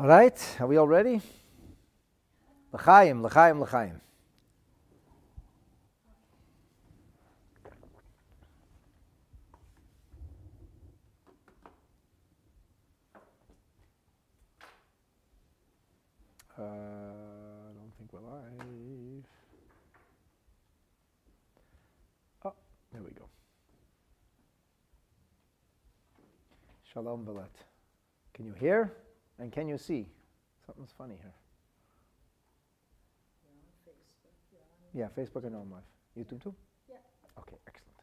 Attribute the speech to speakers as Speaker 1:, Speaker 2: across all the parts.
Speaker 1: All right, are we all ready? L'chaim, l'chaim, l'chaim. Uh, I don't think we're live. Oh, there we go. Shalom, Valet. Can you hear? And can you see? Something's funny here. Yeah, Facebook and on live. YouTube too? Yeah. Okay, excellent.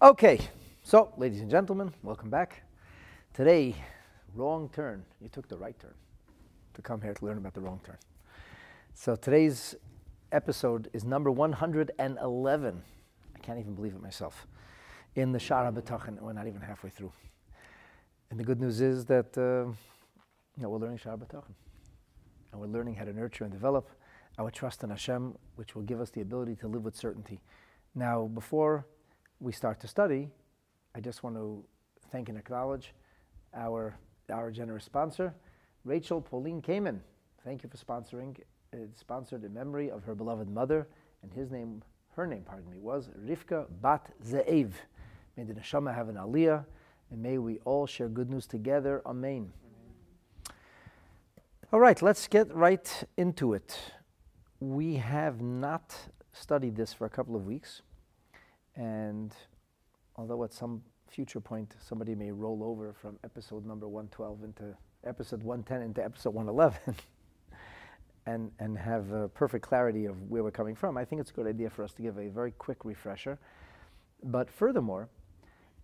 Speaker 1: Okay, so ladies and gentlemen, welcome back. Today, wrong turn. You took the right turn to come here to learn about the wrong turn. So today's episode is number 111. I can't even believe it myself. In the Shaar HaBitachon, we're not even halfway through. And the good news is that uh, you know, we're learning Bitachon. And we're learning how to nurture and develop our trust in Hashem, which will give us the ability to live with certainty. Now, before we start to study, I just want to thank and acknowledge our, our generous sponsor, Rachel Pauline Kamin. Thank you for sponsoring. It sponsored in memory of her beloved mother, and his name, her name, pardon me, was Rivka Bat Ze'ev. May the neshama have an aliyah and may we all share good news together. Amen. All right, let's get right into it. We have not studied this for a couple of weeks, and although at some future point somebody may roll over from episode number 112 into episode 110 into episode 111 and, and have a perfect clarity of where we're coming from, I think it's a good idea for us to give a very quick refresher. But furthermore,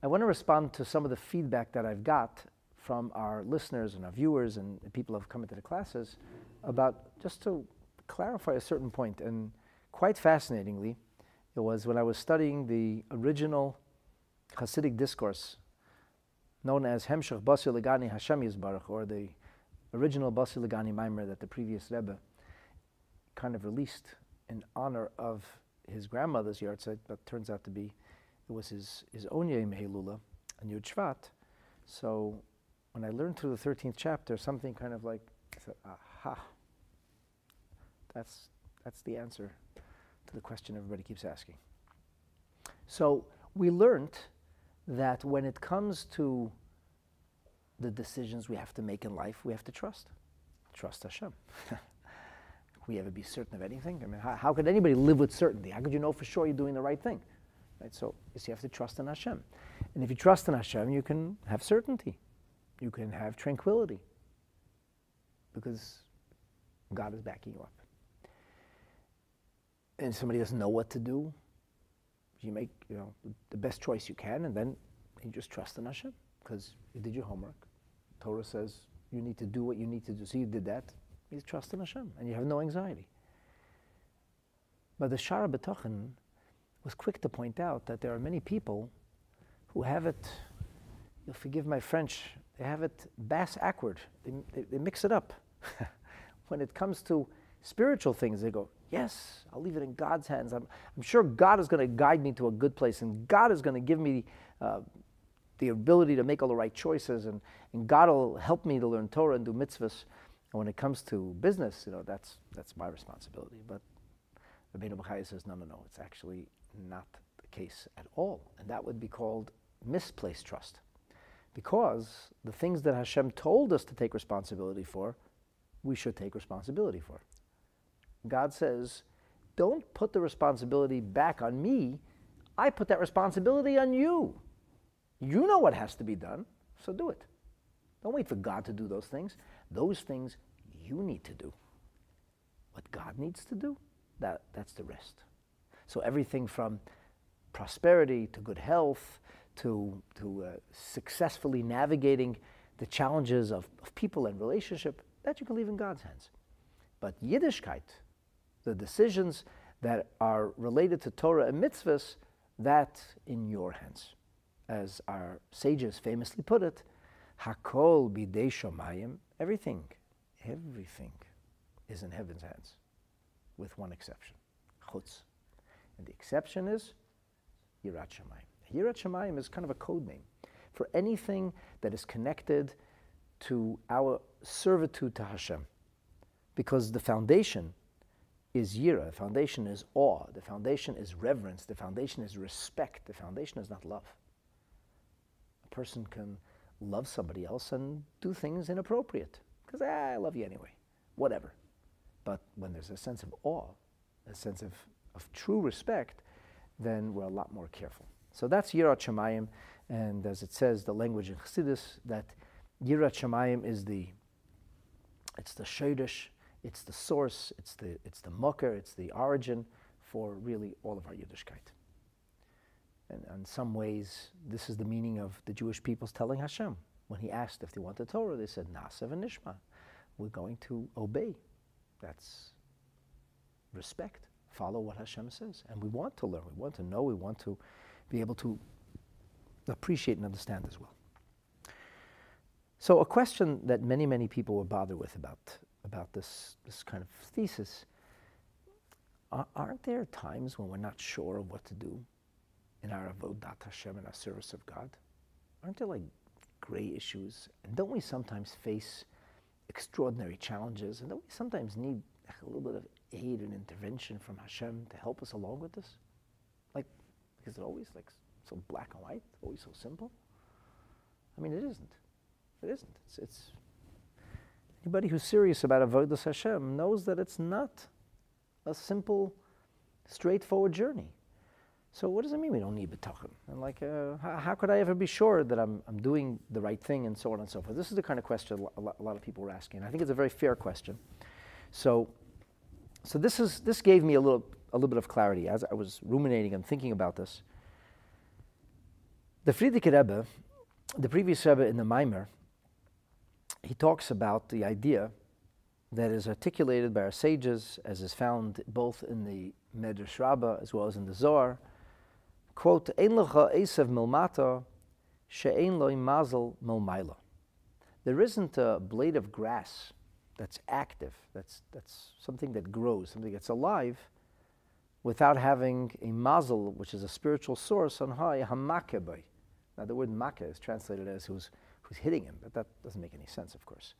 Speaker 1: I want to respond to some of the feedback that I've got from our listeners and our viewers and people who have come into the classes about just to clarify a certain point. And quite fascinatingly, it was when I was studying the original Hasidic discourse known as Hemshech Basi Legani Hashem Yisbarach, or the original Basi Legani Maimer that the previous Rebbe kind of released in honor of his grandmother's yahrzeit, but turns out to be it was his, his own Yom Helula, a Yud Shvat. So when I learned through the 13th chapter, something kind of like, I said, aha, that's, that's the answer to the question everybody keeps asking. So we learned that when it comes to the decisions we have to make in life, we have to trust. Trust Hashem. we ever be certain of anything? I mean, how, how could anybody live with certainty? How could you know for sure you're doing the right thing? Right? So you have to trust in Hashem. And if you trust in Hashem, you can have certainty. You can have tranquility. Because God is backing you up. And somebody doesn't know what to do, you make you know the best choice you can, and then you just trust in Hashem because you did your homework. Torah says you need to do what you need to do. So you did that. You trust in Hashem, and you have no anxiety. But the Shaar HaBitachon was quick to point out that there are many people who have it, you'll forgive my French, they have it bass ackward. They, they, they mix it up. when it comes to spiritual things, they go, Yes, I'll leave it in God's hands. I'm, I'm sure God is going to guide me to a good place, and God is going to give me uh, the ability to make all the right choices, and, and God will help me to learn Torah and do mitzvahs. And when it comes to business, you know, that's, that's my responsibility. But Rabbeinu Bachai says, no, no, no, it's actually not the case at all. And that would be called misplaced trust. Because the things that Hashem told us to take responsibility for, we should take responsibility for. God says, don't put the responsibility back on me. I put that responsibility on you. You know what has to be done, so do it. Don't wait for God to do those things. Those things you need to do. What God needs to do, that, that's the rest. So everything from prosperity to good health to, to uh, successfully navigating the challenges of, of people and relationship, that you can leave in God's hands. But Yiddishkeit, the decisions that are related to Torah and mitzvahs, that in your hands. As our sages famously put it, Hakol bidei shomayim, everything, everything is in heaven's hands, with one exception, chutz. And the exception is Yirat Shamayim. Yirat Shamayim is kind of a code name for anything that is connected to our servitude to Hashem. Because the foundation is yira, the foundation is awe, the foundation is reverence, the foundation is respect, the foundation is not love. A person can love somebody else and do things inappropriate because ah, I love you anyway, whatever. But when there's a sense of awe, a sense of, of true respect, then we're a lot more careful. So that's Yirat Shamayim, and as it says, the language in Chassidus, that Yirat Shamayim is the, it's the Shoresh, it's the source, it's the, it's the mucker, it's the origin for really all of our Yiddishkeit. And in some ways, this is the meaning of the Jewish people's telling Hashem. When he asked if they wanted Torah, they said, Nasav and Nishma. We're going to obey. That's respect. Follow what Hashem says. And we want to learn, we want to know, we want to be able to appreciate and understand as well. So, a question that many, many people were bothered with about about this, this kind of thesis, aren't there times when we're not sure of what to do in our avodat Hashem and our service of God? Aren't there like gray issues? And don't we sometimes face extraordinary challenges? And don't we sometimes need a little bit of aid and intervention from Hashem to help us along with this? Like, is it always like so black and white? Always so simple? I mean, it isn't. It isn't. It's, it's Anybody who's serious about avodas Hashem knows that it's not a simple, straightforward journey. So what does it mean we don't need bitachon? And like, uh, how, how, could I ever be sure that I'm, I'm doing the right thing and so on and so forth? This is the kind of question a lot, a lot of people were asking. I think it's a very fair question. So, so this, is, this gave me a little, a little bit of clarity as I was ruminating and thinking about this. The Frierdiker Rebbe, the previous Rebbe in the Maimer, he talks about the idea that is articulated by our sages, as is found both in the Medrash Rabbah as well as in the Zohar. Quote, Ein lecha esav milmata, she'ein loy mazel milmaila. There isn't a blade of grass that's active, that's, that's something that grows, something that's alive, without having a mazel, which is a spiritual source on high, hamakebay. Now the word makkah is translated as who's who's hitting him, but that doesn't make any sense, of course.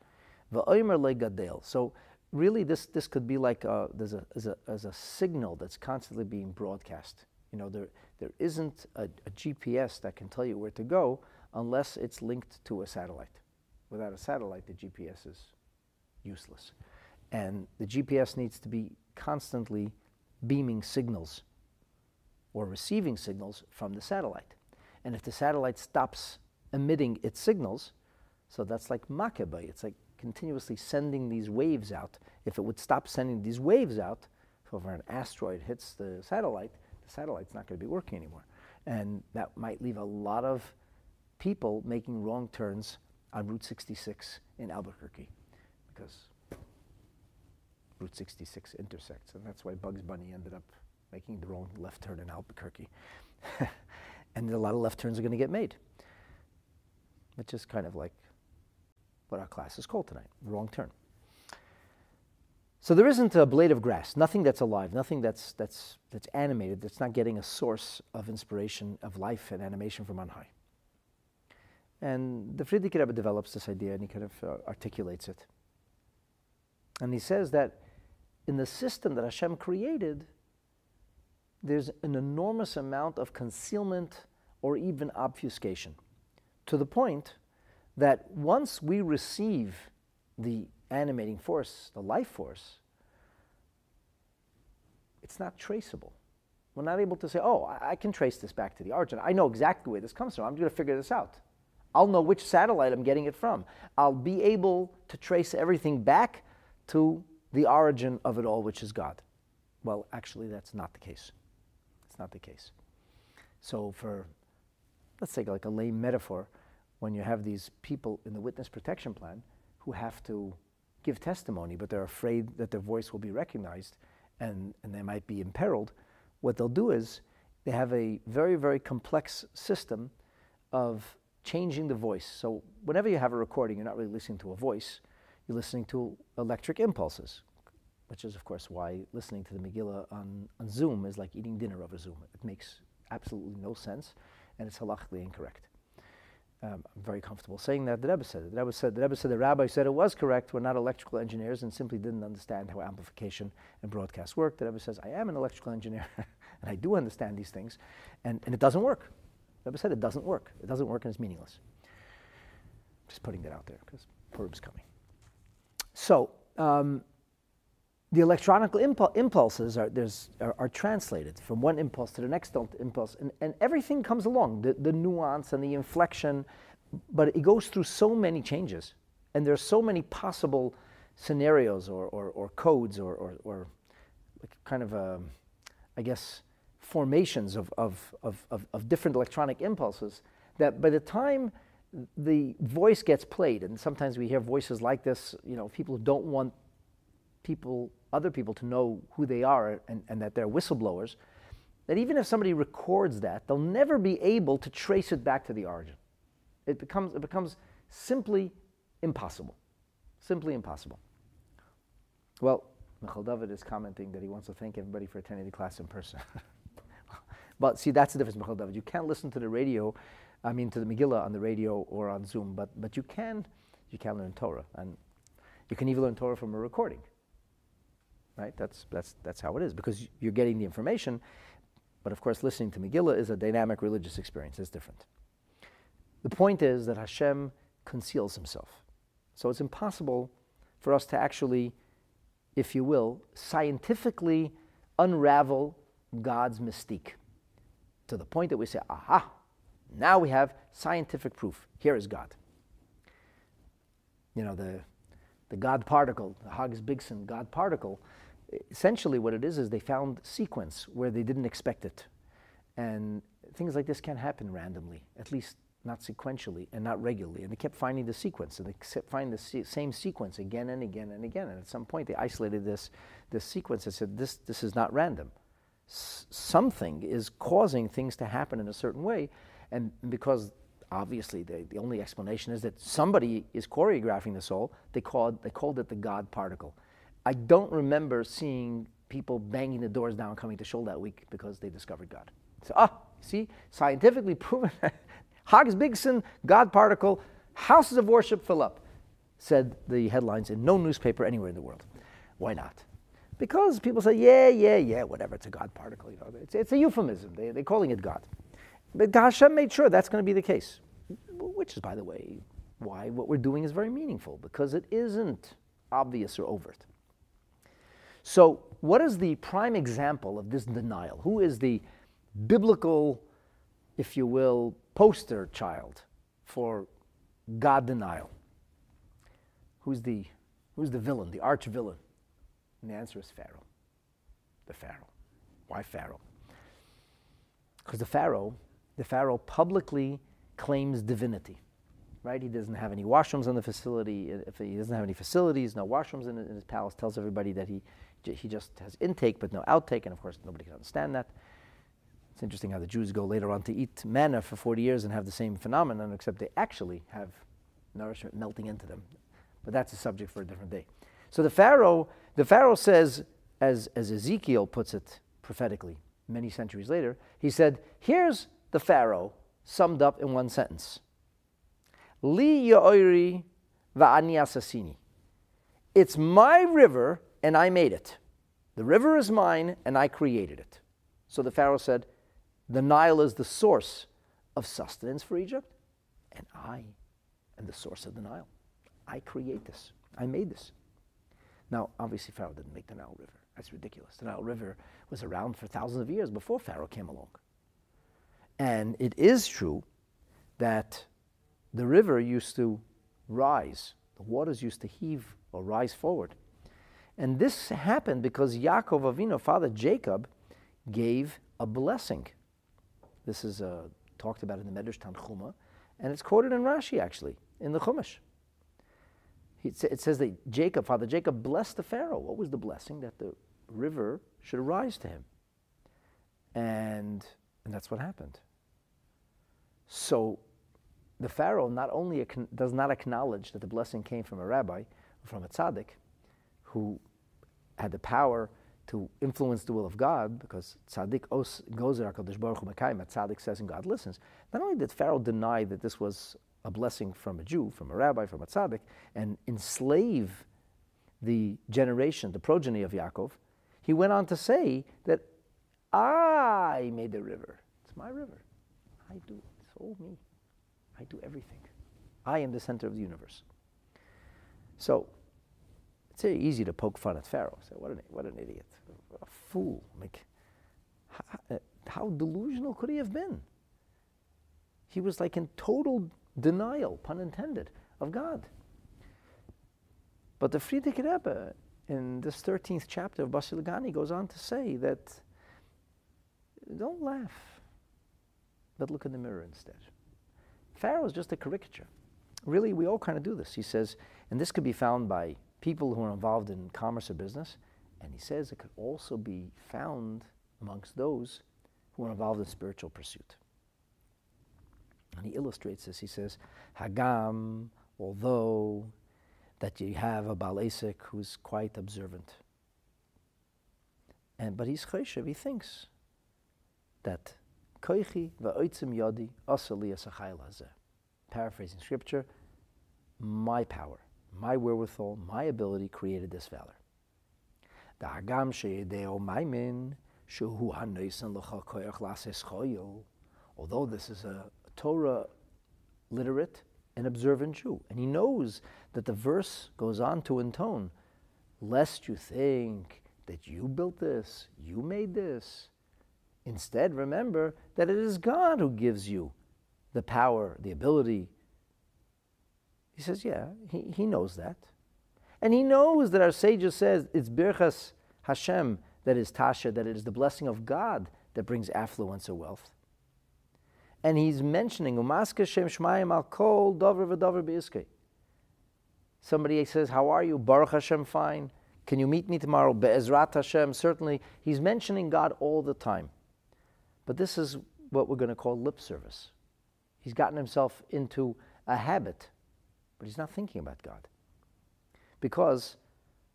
Speaker 1: So really, this, this could be like a, there's a, as a, a signal that's constantly being broadcast. You know, there, there isn't a, a GPS that can tell you where to go unless it's linked to a satellite. Without a satellite, the GPS is useless. And the GPS needs to be constantly beaming signals or receiving signals from the satellite. And if the satellite stops emitting its signals. So that's like makebe. It's like continuously sending these waves out. If it would stop sending these waves out, so if an asteroid hits the satellite, the satellite's not going to be working anymore. And that might leave a lot of people making wrong turns on Route 66 in Albuquerque because Route 66 intersects. And that's why Bugs Bunny ended up making the wrong left turn in Albuquerque. and a lot of left turns are going to get made which is kind of like what our class is called tonight wrong turn. So there isn't a blade of grass, nothing that's alive, nothing that's, that's, that's animated, that's not getting a source of inspiration, of life and animation from on high. And the Frierdiker Rebbe develops this idea and he kind of uh, articulates it. And he says that in the system that Hashem created, there's an enormous amount of concealment or even obfuscation to the point that once we receive the animating force, the life force, it's not traceable. We're not able to say, oh, I, can trace this back to the origin. I know exactly where this comes from. I'm going to figure this out. I'll know which satellite I'm getting it from. I'll be able to trace everything back to the origin of it all, which is God. Well, actually, that's not the case. It's not the case. So, for let's take like a lame metaphor, when you have these people in the witness protection plan who have to give testimony, but they're afraid that their voice will be recognized and, and they might be imperiled, what they'll do is they have a very, very complex system of changing the voice. So whenever you have a recording, you're not really listening to a voice, you're listening to electric impulses, which is, of course, why listening to the Megillah on, on Zoom is like eating dinner over Zoom. It makes absolutely no sense, and it's halachically incorrect. Um, I'm very comfortable saying that. The Rebbe said it. The Rebbe said, the Rebbe said the rabbi said it was correct. We're not electrical engineers and simply didn't understand how amplification and broadcast work. The Rebbe says, I am an electrical engineer and I do understand these things, and, and it doesn't work. The Rebbe said it doesn't work. It doesn't work and it's meaningless. Just putting that out there because Purim's coming. So, um, the electronic impu- impulses are, are, are, translated from one impulse to the next impulse, and, and everything comes along the, the nuance and the inflection, but it goes through so many changes, and there are so many possible scenarios or, or, or codes or, or, or kind of, a, um, I guess, formations of, of, of, of different electronic impulses that by the time the voice gets played, and sometimes we hear voices like this, you know, people who don't want people other people to know who they are and, and that they're whistleblowers, that even if somebody records that, they'll never be able to trace it back to the origin. It becomes, it becomes simply impossible. Simply impossible. Well, Michal David is commenting that he wants to thank everybody for attending the class in person. but see, that's the difference, Michal David. You can't listen to the radio, I mean, to the Megillah on the radio or on Zoom, but, but you can you can learn Torah. And you can even learn Torah from a recording right? That's, that's, that's how it is because you're getting the information. But of course, listening to Megillah is a dynamic religious experience. It's different. The point is that Hashem conceals himself. So it's impossible for us to actually, if you will, scientifically unravel God's mystique to the point that we say, aha, now we have scientific proof. Here is God. You know, the, the God particle, the Higgs boson God particle, essentially what it is is they found sequence where they didn't expect it. And things like this can't happen randomly, at least not sequentially and not regularly. And they kept finding the sequence, and they kept finding the se- same sequence again and again and again. And at some point, they isolated this, this sequence and said, this, this is not random. S- something is causing things to happen in a certain way. And because obviously the, the only explanation is that somebody is choreographing the soul, they called, they called it the God particle. I don't remember seeing people banging the doors down coming to Shul that week because they discovered God. So, ah, see, scientifically proven. Higgs boson, God particle, houses of worship fill up, said the headlines in no newspaper anywhere in the world. Why not? Because people say, yeah, yeah, yeah, whatever, it's a God particle. You know, it's, it's a euphemism. They, they're calling it God. But Hashem made sure that's going to be the case, which is, by the way, why what we're doing is very meaningful, because it isn't obvious or overt. So, what is the prime example of this denial? Who is the biblical, if you will, poster child for God denial? Who's the, who's the villain, the arch villain? And the answer is Pharaoh. The Pharaoh. Why Pharaoh? Because the Pharaoh, the Pharaoh publicly claims divinity right? He doesn't have any washrooms in the facility. If he doesn't have any facilities, no washrooms in, in his palace, tells everybody that he he just has intake but no outtake, and of course nobody can understand that. It's interesting how the Jews go later on to eat manna for 40 years and have the same phenomenon, except they actually have nourishment melting into them. But that's a subject for a different day. So the Pharaoh, the Pharaoh says, as, as Ezekiel puts it prophetically many centuries later, he said, Here's the Pharaoh summed up in one sentence. Li yo'iri va'ani asasini. It's my river and I made it. The river is mine, and I created it. So the Pharaoh said, The Nile is the source of sustenance for Egypt, and I am the source of the Nile. I create this. I made this. Now, obviously, Pharaoh didn't make the Nile River. That's ridiculous. The Nile River was around for thousands of years before Pharaoh came along. And it is true that the river used to rise, the waters used to heave or rise forward. And this happened because Yaakov Avinu, father Jacob, gave a blessing. This is a talked about in the Medrash Tanchuma, and it's quoted in Rashi actually in the Chumash. It says that Jacob, Father Jacob, blessed the Pharaoh. What was the blessing? That the river should arise to him. And, and that's what happened. So the Pharaoh not only does not acknowledge that the blessing came from a rabbi, from a tzaddik, who had the power to influence the will of God, because tzaddik goes there, Baruch Hu tzaddik says and God listens. Not only did Pharaoh deny that this was a blessing from a Jew, from a rabbi, from a tzaddik, and enslave the generation, the progeny of Yaakov, he went on to say that I made the river. It's my river. I do. All me. I do everything. I am the center of the universe. So it's very easy to poke fun at Pharaoh. Say, what an, what an idiot. A fool. Like, how, uh, how delusional could he have been? He was like in total denial, pun intended, of God. But the Frierdiker Rebbe, in this 13th chapter of Basi Legani, goes on to say that don't laugh, but look in the mirror instead. Pharaoh is just a caricature. Really, we all kind of do this. He says, and this could be found by people who are involved in commerce or business, and he says it could also be found amongst those who are involved in spiritual pursuit. And he illustrates this. He says, Hagam, although that you have a Balesik who's quite observant. And, but he's cheshev, he thinks that koichi va'oitzim asali Paraphrasing scripture, my power, my wherewithal, my ability created this valor. The hagam sheyedeo maimin shehu hanoisan l'cha koyach choyil. Although this is a Torah literate and observant Jew. And he knows that the verse goes on to intone, lest you think that you built this, you made this. Instead, remember that it is God who gives you the power, the ability. He says, yeah, he, he knows that. And he knows that our sages says it's Birchas Hashem that is Tasha, that it is the blessing of God that brings affluence or wealth and he's mentioning Umaska Shem Shmayim Al Kol Dover V'Dover B'Iskei. Somebody says, "How are you? Baruch Hashem, fine. Can you meet me tomorrow? Be'ezrat Hashem, certainly." He's mentioning God all the time, but this is what we're going to call lip service. He's gotten himself into a habit, but he's not thinking about God because,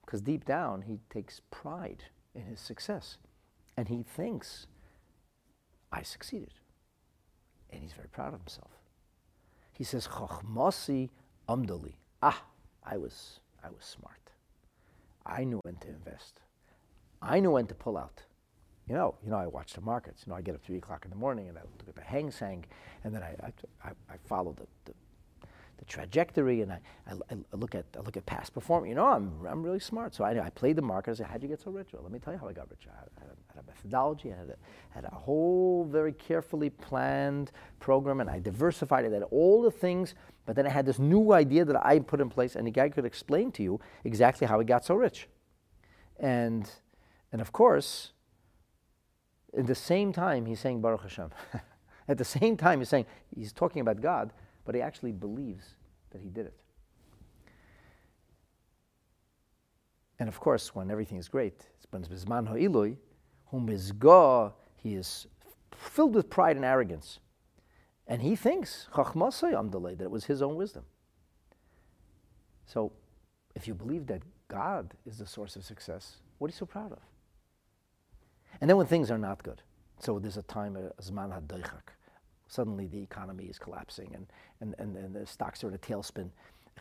Speaker 1: because deep down he takes pride in his success, and he thinks, "I succeeded." and he's very proud of himself. He says, Chochmasi amdali. Ah, I was, I was smart. I knew when to invest. I knew when to pull out. You know, you know, I watch the markets. You know, I get up three o'clock in the morning and I look at the Hang Seng, and then I, I, I follow the, the the trajectory, and I, I, I, look at I look at past performance. You know, I'm, I'm really smart. So I, I played the market. I said, how'd you get so rich? Well, let me tell you how I got rich. I had, a, had a, methodology. I had a, had a whole very carefully planned program, and I diversified it. I had all the things, but then I had this new idea that I put in place, and the guy could explain to you exactly how he got so rich. And, and of course, at the same time, he's saying Baruch Hashem. at the same time, he's saying, he's talking about God, but he actually believes that he did it. And of course, when everything is great, he is filled with pride and arrogance. And he thinks, that it was his own wisdom. So, if you believe that God is the source of success, what are you so proud of? And then when things are not good, so there's a time, zman suddenly the economy is collapsing and, and, and, and the stocks are in a tailspin.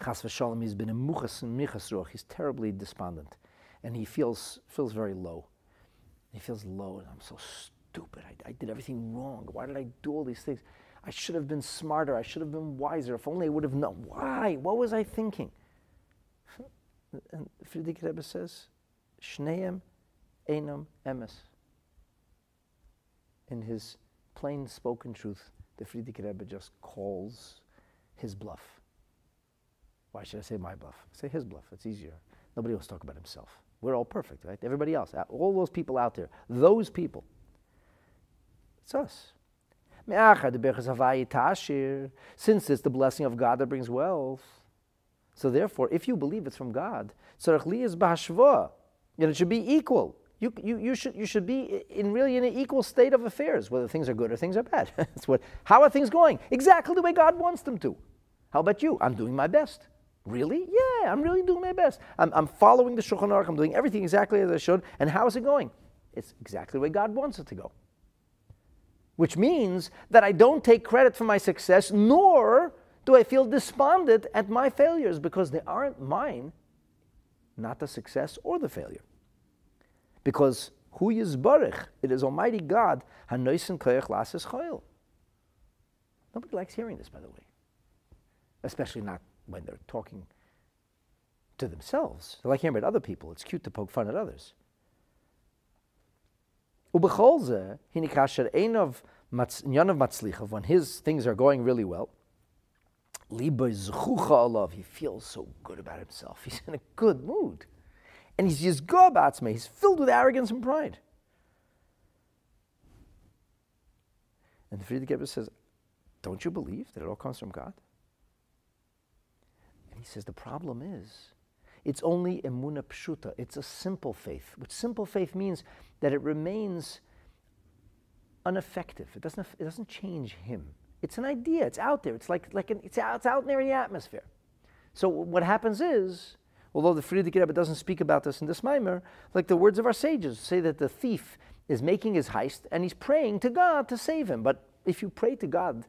Speaker 1: Chas v'shalom, he's been a muchas michas. He's terribly despondent, and he feels feels very low. He feels low, and I'm so stupid. I, I did everything wrong. Why did I do all these things? I should have been smarter. I should have been wiser. If only I would have known. Why? What was I thinking? And Frierdiker Rebbe says, Shneim enam emes. In his plain spoken truth, the Frierdiker Rebbe just calls his bluff. Why should I say my bluff? Say his bluff. It's easier. Nobody to talk about himself. We're all perfect, right? Everybody else, uh, all those people out there, those people, it's us. Since it's the blessing of God that brings wealth, so therefore, if you believe it's from God, and it should be equal. You, you, you, should, you should be in really in an equal state of affairs, whether things are good or things are bad. That's what, how are things going? Exactly the way God wants them to. How about you? I'm doing my best. Really? Yeah, I'm really doing my best. I'm, I'm following the Shulchan Aruch. I'm doing everything exactly as I should. And how is it going? It's exactly the way God wants it to go. Which means that I don't take credit for my success, nor do I feel despondent at my failures because they aren't mine, not the success or the failure. Because who is Baruch? It is Almighty God. Nobody likes hearing this, by the way. Especially not when they're talking to themselves. They like hearing about other people. It's cute to poke fun at others. When his things are going really well, he feels so good about himself. He's in a good mood. And he's bats me. He's filled with arrogance and pride. And the Frierdiker Rebbe says, Don't you believe that it all comes from God? And he says, The problem is, it's only emuna pshuta. It's a simple faith, which simple faith means that it remains ineffective. It doesn't, it doesn't change him. It's an idea. It's out there. It's like, like an, it's, out, it's out there in the atmosphere. So what happens is although the Frierdiker Rebbe doesn't speak about this in this Maimer, like the words of our sages say that the thief is making his heist and he's praying to God to save him. But if you pray to God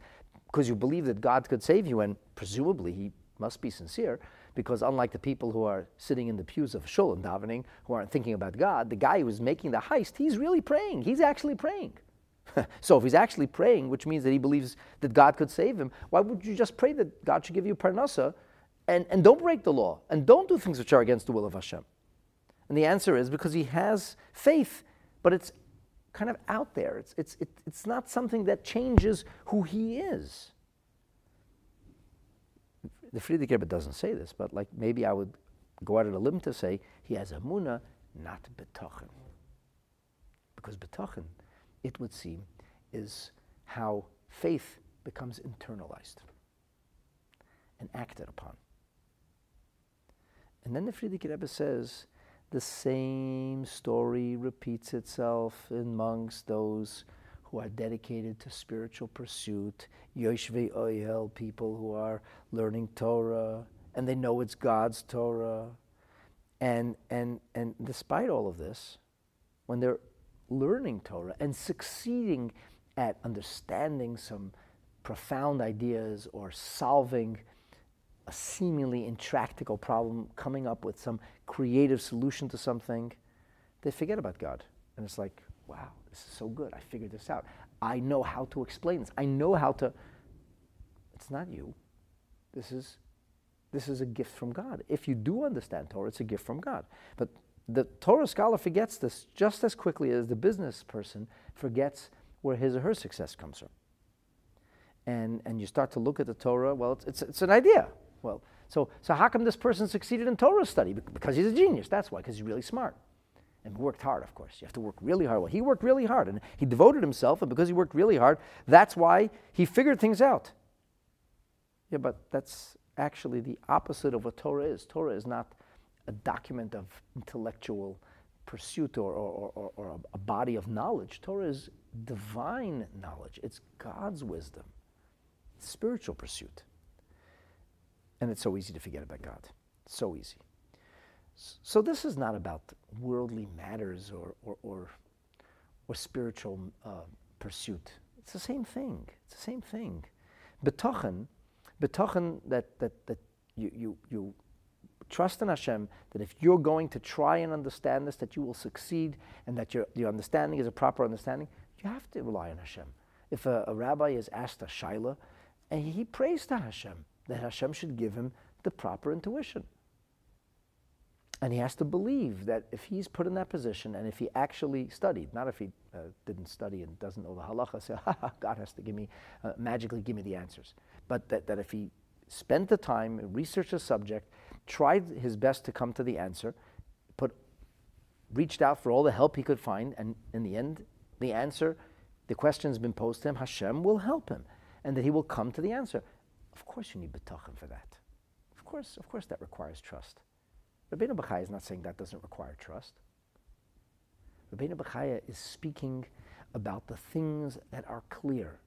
Speaker 1: because you believe that God could save you, and presumably he must be sincere, because unlike the people who are sitting in the pews of shul and davening, who aren't thinking about God, the guy who is making the heist, he's really praying. He's actually praying. so if he's actually praying, which means that he believes that God could save him, why would you just pray that God should give you parnasa and, and don't break the law and don't do things which are against the will of Hashem? And the answer is because he has faith, but it's kind of out there. It's, it's, it, it's not something that changes who he is. The Frierdiker Rebbe doesn't say this, but like maybe I would go out on a limb to say he has a muna, not betochen. Because betochen, it would seem, is how faith becomes internalized and acted upon. And then the Frierdiker Rebbe says the same story repeats itself amongst those who are dedicated to spiritual pursuit, Yoshvei Oyel, people who are learning Torah, and they know it's God's Torah. And, and, and despite all of this, when they're learning Torah and succeeding at understanding some profound ideas or solving a seemingly intractable problem, coming up with some creative solution to something, they forget about God. And it's like, wow, this is so good. I figured this out. I know how to explain this. I know how to. It's not you. This is, this is a gift from God. If you do understand Torah, it's a gift from God. But the Torah scholar forgets this just as quickly as the business person forgets where his or her success comes from. And, and you start to look at the Torah, well, it's, it's, it's an idea. Well, so, so how come this person succeeded in Torah study? Because he's a genius. That's why, because he's really smart. And worked hard, of course. You have to work really hard. Well, he worked really hard and he devoted himself, and because he worked really hard, that's why he figured things out. Yeah, but that's actually the opposite of what Torah is. Torah is not a document of intellectual pursuit or, or, or, or a body of knowledge. Torah is divine knowledge, it's God's wisdom, spiritual pursuit. And it's so easy to forget about God. So easy. So this is not about worldly matters or, or, or, or spiritual uh, pursuit. It's the same thing. It's the same thing. Betochen, betochen that, that, that you, you, you trust in Hashem that if you're going to try and understand this, that you will succeed and that your, your understanding is a proper understanding, you have to rely on Hashem. If a, a rabbi is asked a shaila, and he prays to Hashem, that Hashem should give him the proper intuition. And he has to believe that if he's put in that position and if he actually studied, not if he uh, didn't study and doesn't know the halacha, say, ha, God has to give me, uh, magically give me the answers. But that, that if he spent the time, researched the subject, tried his best to come to the answer, put, reached out for all the help he could find, and in the end, the answer the question's been posed to him, Hashem will help him, and that he will come to the answer. Of course, you need betachon for that. Of course, of course, that requires trust. Rabbeinu Bechaya is not saying that doesn't require trust. Rabbeinu Bechaya is speaking about the things that are clear.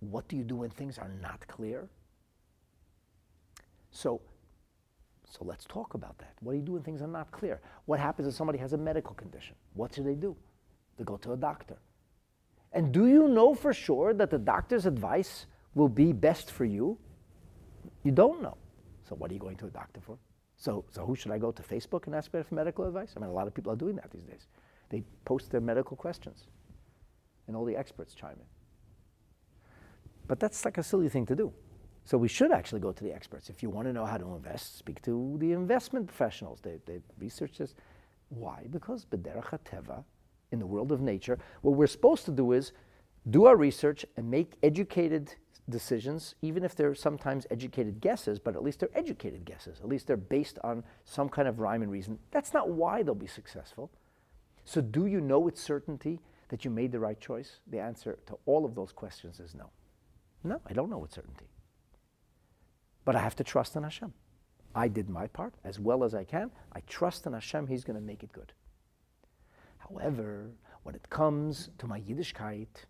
Speaker 1: What do you do when things are not clear? So, so let's talk about that. What do you do when things are not clear? What happens if somebody has a medical condition? What should they do? They go to a doctor. And do you know for sure that the doctor's advice will be best for you? You don't know. So what are you going to a doctor for? So, so who should I go to Facebook and ask for medical advice? I mean, a lot of people are doing that these days. They post their medical questions, and all the experts chime in. But that's like a silly thing to do. So we should actually go to the experts. If you want to know how to invest, speak to the investment professionals. They, they research this. Why? Because b'derech teva, in the world of nature, what we're supposed to do is do our research and make educated decisions, even if they're sometimes educated guesses, but at least they're educated guesses. At least they're based on some kind of rhyme and reason. That's not why they'll be successful. So, do you know with certainty that you made the right choice? The answer to all of those questions is no. No, I don't know with certainty. But I have to trust in Hashem. I did my part as well as I can. I trust in Hashem, He's going to make it good. However, when it comes to my Yiddishkeit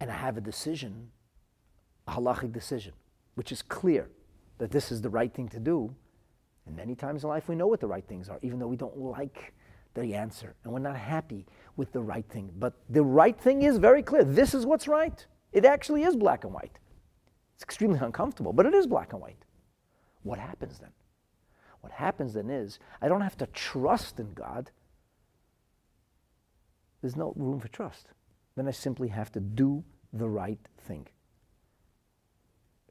Speaker 1: and I have a decision, a halachic decision, which is clear that this is the right thing to do, and many times in life we know what the right things are, even though we don't like the answer and we're not happy with the right thing. But the right thing is very clear. This is what's right. It actually is black and white. It's extremely uncomfortable, but it is black and white. What happens then? What happens then is I don't have to trust in God. There's no room for trust. Then I simply have to do the right thing.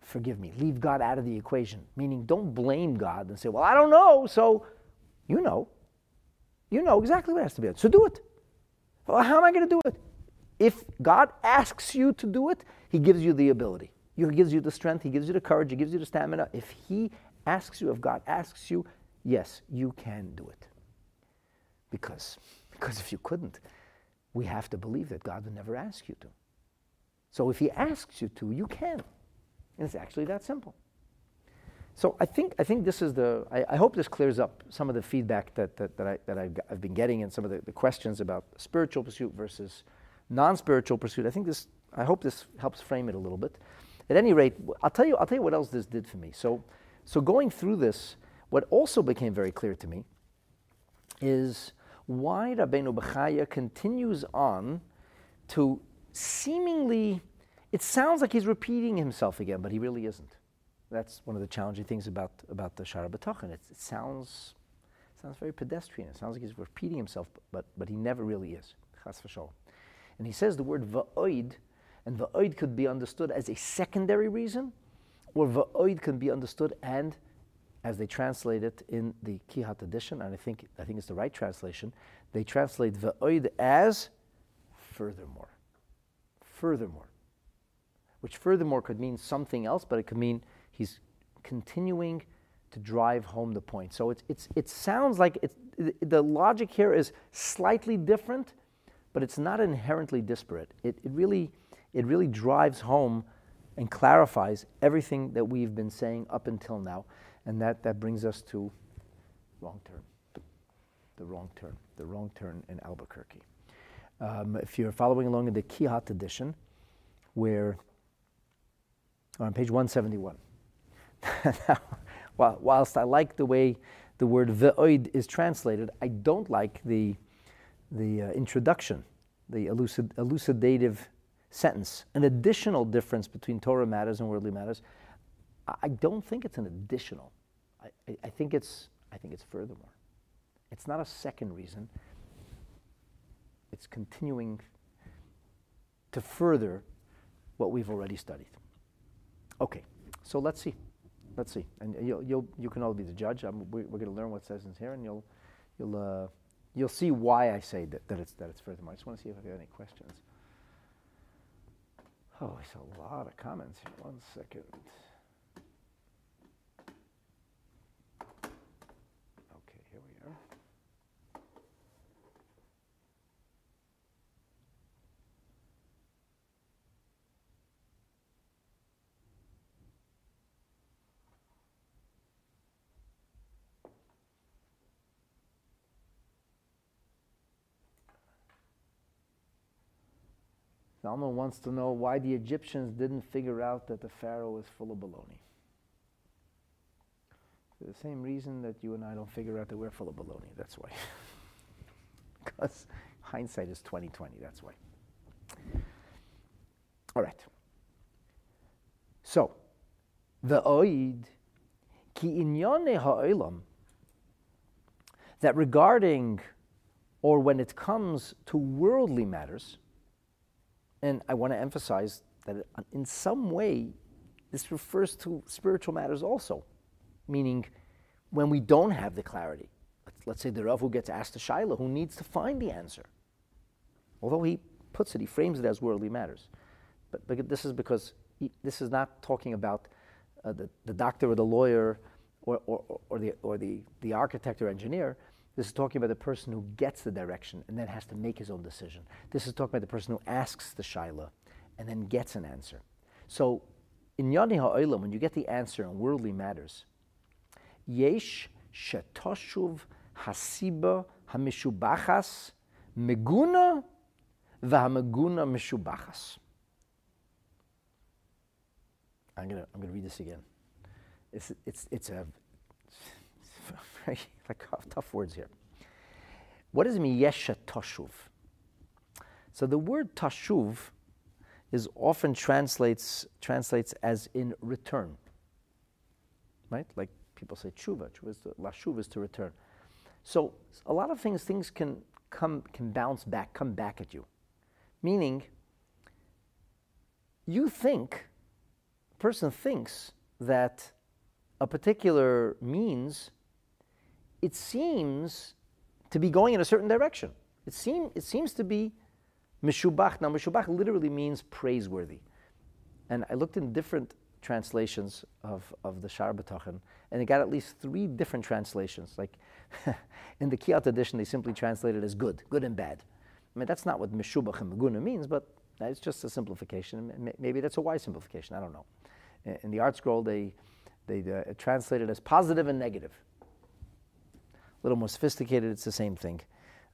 Speaker 1: Forgive me. Leave God out of the equation. Meaning, don't blame God and say, Well, I don't know, so you know. You know exactly what has to be done. So do it. Well, how am I going to do it? If God asks you to do it, He gives you the ability. He gives you the strength, He gives you the courage, He gives you the stamina. If He asks you, if God asks you, yes, you can do it. Because, because if you couldn't, we have to believe that God would never ask you to. So if He asks you to, you can. And it's actually that simple. So I think, I think this is the, I, I, hope this clears up some of the feedback that, that, that, I, that I've, I've been getting and some of the, the questions about spiritual pursuit versus non-spiritual pursuit. I think this, I hope this helps frame it a little bit. At any rate, I'll tell you, I'll tell you what else this did for me. So, so going through this, what also became very clear to me is why Rabbeinu Bechaya continues on to seemingly, it sounds like he's repeating himself again, but he really isn't. That's one of the challenging things about, about the Shaar HaBitachon. It, it sounds, sounds very pedestrian. It sounds like he's repeating himself, but, but he never really is. Chas v'sholom. And he says the word va'oid, and va'oid could be understood as a secondary reason, or va'oid can be understood and, as they translate it in the Kehot edition, and I think, I think it's the right translation, they translate va'oid as furthermore. Furthermore. Which furthermore could mean something else, but it could mean he's continuing to drive home the point. So it's, it's, it sounds like it's, the logic here is slightly different, but it's not inherently disparate. It, it, really, it really drives home and clarifies everything that we've been saying up until now. And that, that brings us to wrong turn, the, wrong turn, the wrong turn in Albuquerque. Um, if you're following along in the Kehot edition, where on page 171, now, whilst I like the way the word ve'oid is translated, I don't like the, the uh, introduction, the elucid, elucidative sentence. An additional difference between Torah matters and worldly matters. I don't think it's an additional. I, I, I think it's I think it's furthermore. It's not a second reason. It's continuing to further what we've already studied. Okay, so let's see. Let's see, and you'll, you'll you can all be the judge. I'm, we, are going to learn what says in here, and you'll you'll uh, you'll see why I say that, that it's that it's furthermore. I just want to see if I have any questions. Oh, it's a lot of comments here. One second. Okay, here we are. Zalman wants to know why the Egyptians didn't figure out that the Pharaoh was full of baloney. For the same reason that you and I don't figure out that we're full of baloney. That's why. because hindsight is 2020. That's why. All right. So, the oid ki inyane ha'olam that regarding or when it comes to worldly matters, and I want to emphasize that in some way this refers to spiritual matters also, meaning when we don't have the clarity. Let's, say the Rav who gets asked a Shaila, who needs to find the answer. Although he puts it, he frames it as worldly matters. But, but this is because he, this is not talking about uh, the, the doctor or the lawyer or, or, or, the, or the, the architect or engineer. This is talking about the person who gets the direction and then has to make his own decision. This is talking about the person who asks the shaila and then gets an answer. So, in Yadi Ha'olam, when you get the answer on worldly matters, Yesh shetoshuv hasiba hamishubachas meguna v'hameguna mishubachas. I'm gonna I'm gonna read this again. It's it's it's a like tough words here. What does it mean yesha tashuv? So the word tashuv is often translates translates as in return. Right? Like people say tshuva, tshuva is to, is to return. So a lot of things things can come can bounce back, come back at you. Meaning you think person thinks that a particular means, it seems to be going in a certain direction. It, seem, it seems to be meshubach. Now, meshubach literally means praiseworthy. And I looked in different translations of, of the Shaar HaBitachon, and it got at least three different translations. Like in the Kehot edition, they simply translated as good, good and bad. I mean, that's not what meshubach and meguna means, but it's just a simplification. Maybe that's a wise simplification. I don't know in the ArtScroll, they, they uh, translate it as positive and negative. A little more sophisticated, it's the same thing.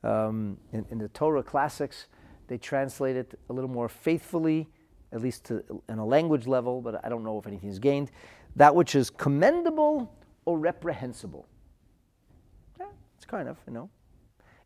Speaker 1: Um, in, in, the Torah classics, they translate it a little more faithfully, at least to, in a language level, but I don't know if anything is gained. That which is commendable or reprehensible. Yeah, it's kind of, you know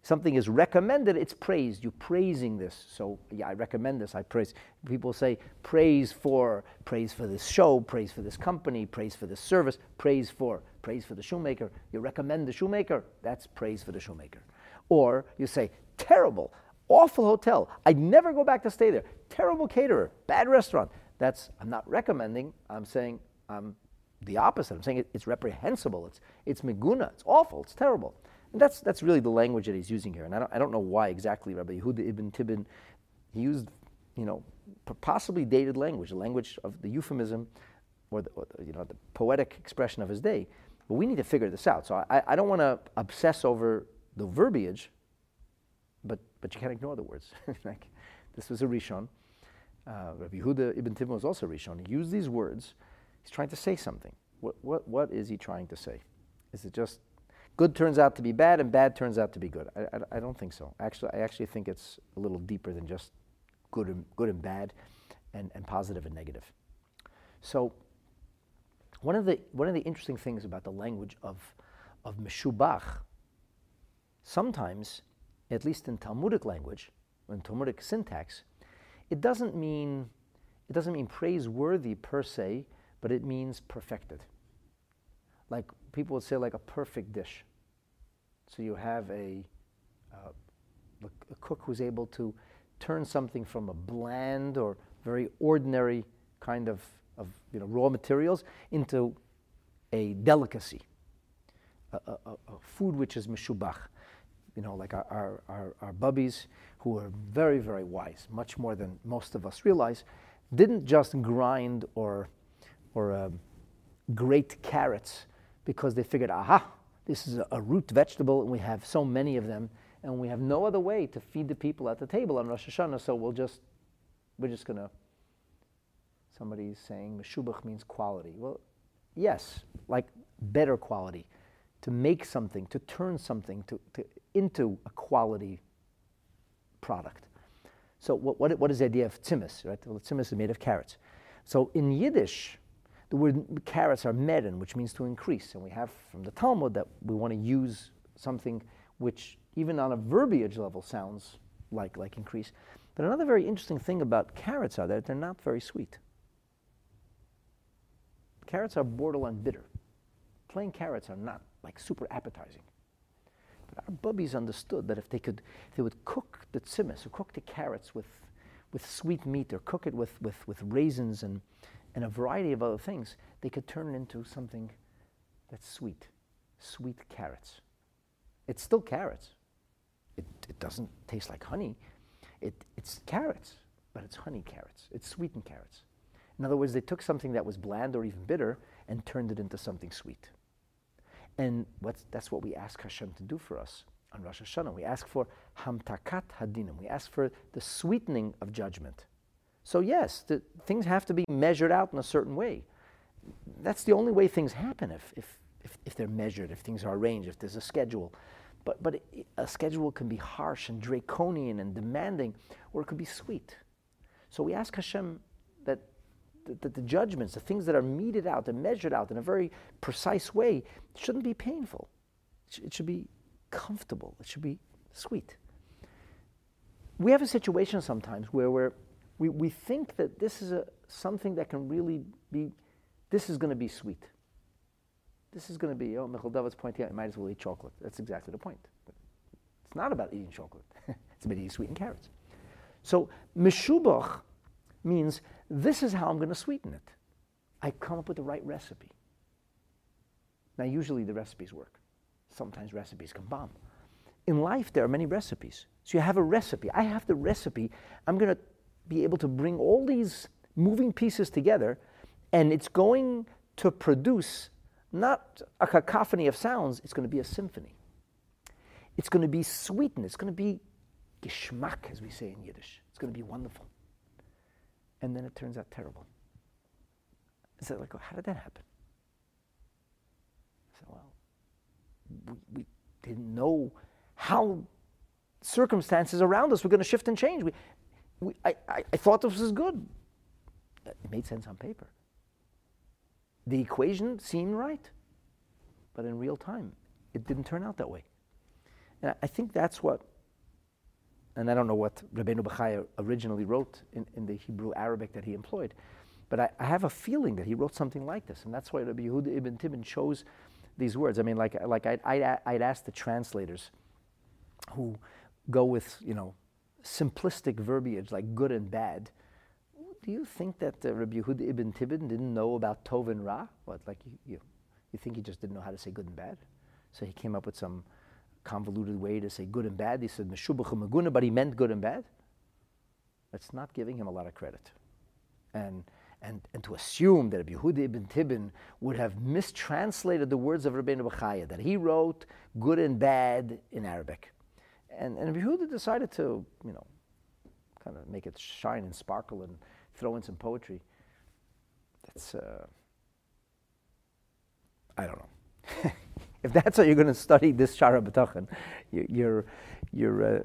Speaker 1: something is recommended, it's praised. You're praising this. So yeah, I recommend this. I praise. People say praise for praise for this show, praise for this company, praise for this service, praise for praise for the shoemaker. You recommend the shoemaker. That's praise for the shoemaker. Or you say terrible, awful hotel. I'd never go back to stay there. Terrible caterer, bad restaurant. That's I'm not recommending. I'm saying I'm the opposite. I'm saying it, it's reprehensible. It's it's meguna. It's awful. It's terrible. And that's, that's really the language that he's using here. And I don't, I don't know why exactly Rabbi Yehuda ibn Tibbon, he used, you know, possibly dated language, the language of the euphemism or the, or the, you know, the poetic expression of his day. But we need to figure this out. So I, I don't want to obsess over the verbiage, but, but you can't ignore the words. like, this was a Rishon. Uh, Rabbi Yehuda ibn Tibbon was also a Rishon. He used these words. He's trying to say something. What, what, what is he trying to say? Is it just good turns out to be bad and bad turns out to be good. I, I, I, don't think so. Actually, I actually think it's a little deeper than just good and, good and bad and, and positive and negative. So one of the, one of the interesting things about the language of, of Meshubach, sometimes, at least in Talmudic language, in Talmudic syntax, it doesn't mean, it doesn't mean praiseworthy per se, but it means perfected. Like people would say like a perfect dish. So you have a, uh, a cook who's able to turn something from a bland or very ordinary kind of, of you know, raw materials into a delicacy, a, a, a food which is meshubach. You know, like our, our, our, our bubbies, who are very, very wise, much more than most of us realize, didn't just grind or, or um, grate carrots because they figured, aha, this is a, a, root vegetable and we have so many of them and we have no other way to feed the people at the table on Rosh Hashanah, so we'll just, we're just going to, somebody's saying meshubach means quality. Well, yes, like better quality. To make something, to turn something to, to, into a quality product. So what, what, what is the idea of tzimis, right? Well, tzimis is made of carrots. So in Yiddish, the word carrots are meren, which means to increase. And we have from the Talmud that we want to use something which, even on a verbiage level, sounds like, like increase. But another very interesting thing about carrots are that they're not very sweet. Carrots are borderline bitter. Plain carrots are not like super appetizing. But our bubbies understood that if they could, if they would cook the tzimis or cook the carrots with, with sweet meat or cook it with, with, with raisins and, and a variety of other things, they could turn it into something that's sweet, sweet carrots. It's still carrots. It, it doesn't taste like honey. It, it's carrots, but it's honey carrots. It's sweetened carrots. In other words, they took something that was bland or even bitter and turned it into something sweet. And that's what we ask Hashem to do for us on Rosh Hashanah. We ask for hamtakat hadinim. We ask for the sweetening of judgment. So yes, the, things have to be measured out in a certain way. That's the only way things happen if, if, if, if they're measured, if things are arranged, if there's a schedule. But, but a schedule can be harsh and draconian and demanding, or it could be sweet. So we ask Hashem the, the, judgments, the things that are meted out and measured out in a very precise way, shouldn't be painful. It, sh- it should be comfortable. It should be sweet. We have a situation sometimes where we're, we, we think that this is a, something that can really be, this is going to be sweet. This is going to be, oh, Michael David's pointing out, you might as well eat chocolate. That's exactly the point. It's not about eating chocolate. it's about eating sweetened carrots. So, meshubach means this is how I'm going to sweeten it. I come up with the right recipe. Now, usually the recipes work. Sometimes recipes can bomb. In life, there are many recipes. So you have a recipe. I have the recipe. I'm going to be able to bring all these moving pieces together, and it's going to produce not a cacophony of sounds, it's going to be a symphony. It's going to be sweetened. It's going to be geschmack, as we say in Yiddish. It's going to be wonderful and then it turns out terrible. I said, like, how did that happen? I said, well, we, we didn't know how circumstances around us were going to shift and change. We, we, I, I, I thought this was good. It made sense on paper. The equation seemed right, but in real time, it didn't turn out that way. And I think that's what and I don't know what Rabbeinu Bechaya originally wrote in, in the Hebrew Arabic that he employed, but I, I, have a feeling that he wrote something like this, and that's why Rabbi Yehuda ibn Tibbon chose these words. I mean, like, like I'd, I'd, I'd ask the translators who go with, you know, simplistic verbiage like good and bad. Do you think that uh, Rabbi Yehuda ibn Tibbon didn't know about Tov and Ra? What, like you, you, you think he just didn't know how to say good and bad? So he came up with some convoluted way to say good and bad. He said Meshubach Maguna, but he meant good and bad. That's not giving him a lot of credit. And, and, and to assume that Yehuda ibn Tibbon would have mistranslated the words of Rabbeinu Bechaya, that he wrote good and bad in Arabic. And, and Yehuda decided to, you know, kind of make it shine and sparkle and throw in some poetry. That's, uh, I don't know. if that's how you're going to study this Shaar HaBitachon, you, you're, you're, uh,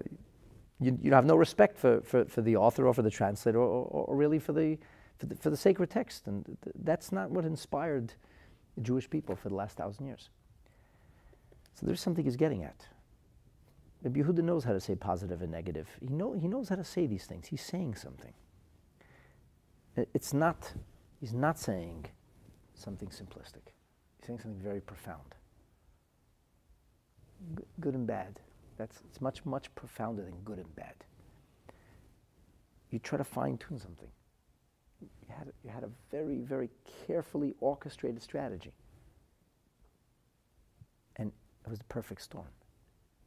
Speaker 1: you, you have no respect for, for, for the author or for the translator or, or, or really for the, for the, for the sacred text. And th- that's not what inspired the Jewish people for the last thousand years. So there's something he's getting at. Maybe Yehuda knows how to say positive and negative. He, know, he knows how to say these things. He's saying something. It's not, he's not saying something simplistic. He's saying something very profound good and bad. That's it's much much profounder than good and bad. You try to fine tune something. You had, you had a very very carefully orchestrated strategy, and it was the perfect storm.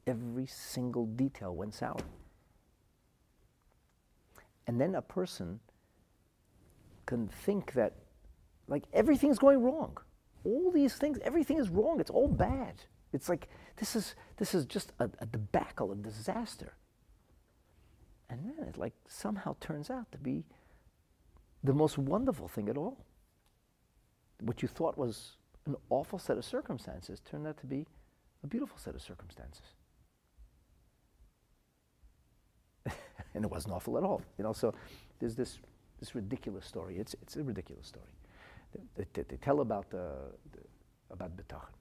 Speaker 1: Every single detail went sour. And then a person can think that, like, everything's going wrong. All these things, everything is wrong. It's all bad. It's like this is this is just a, a debacle, a disaster. And then it like somehow turns out to be the most wonderful thing at all. What you thought was an awful set of circumstances turned out to be a beautiful set of circumstances. and it wasn't awful at all. You know, so there's this, this ridiculous story. It's, it's a ridiculous story. They, they, they tell about, the, the, about bitachon,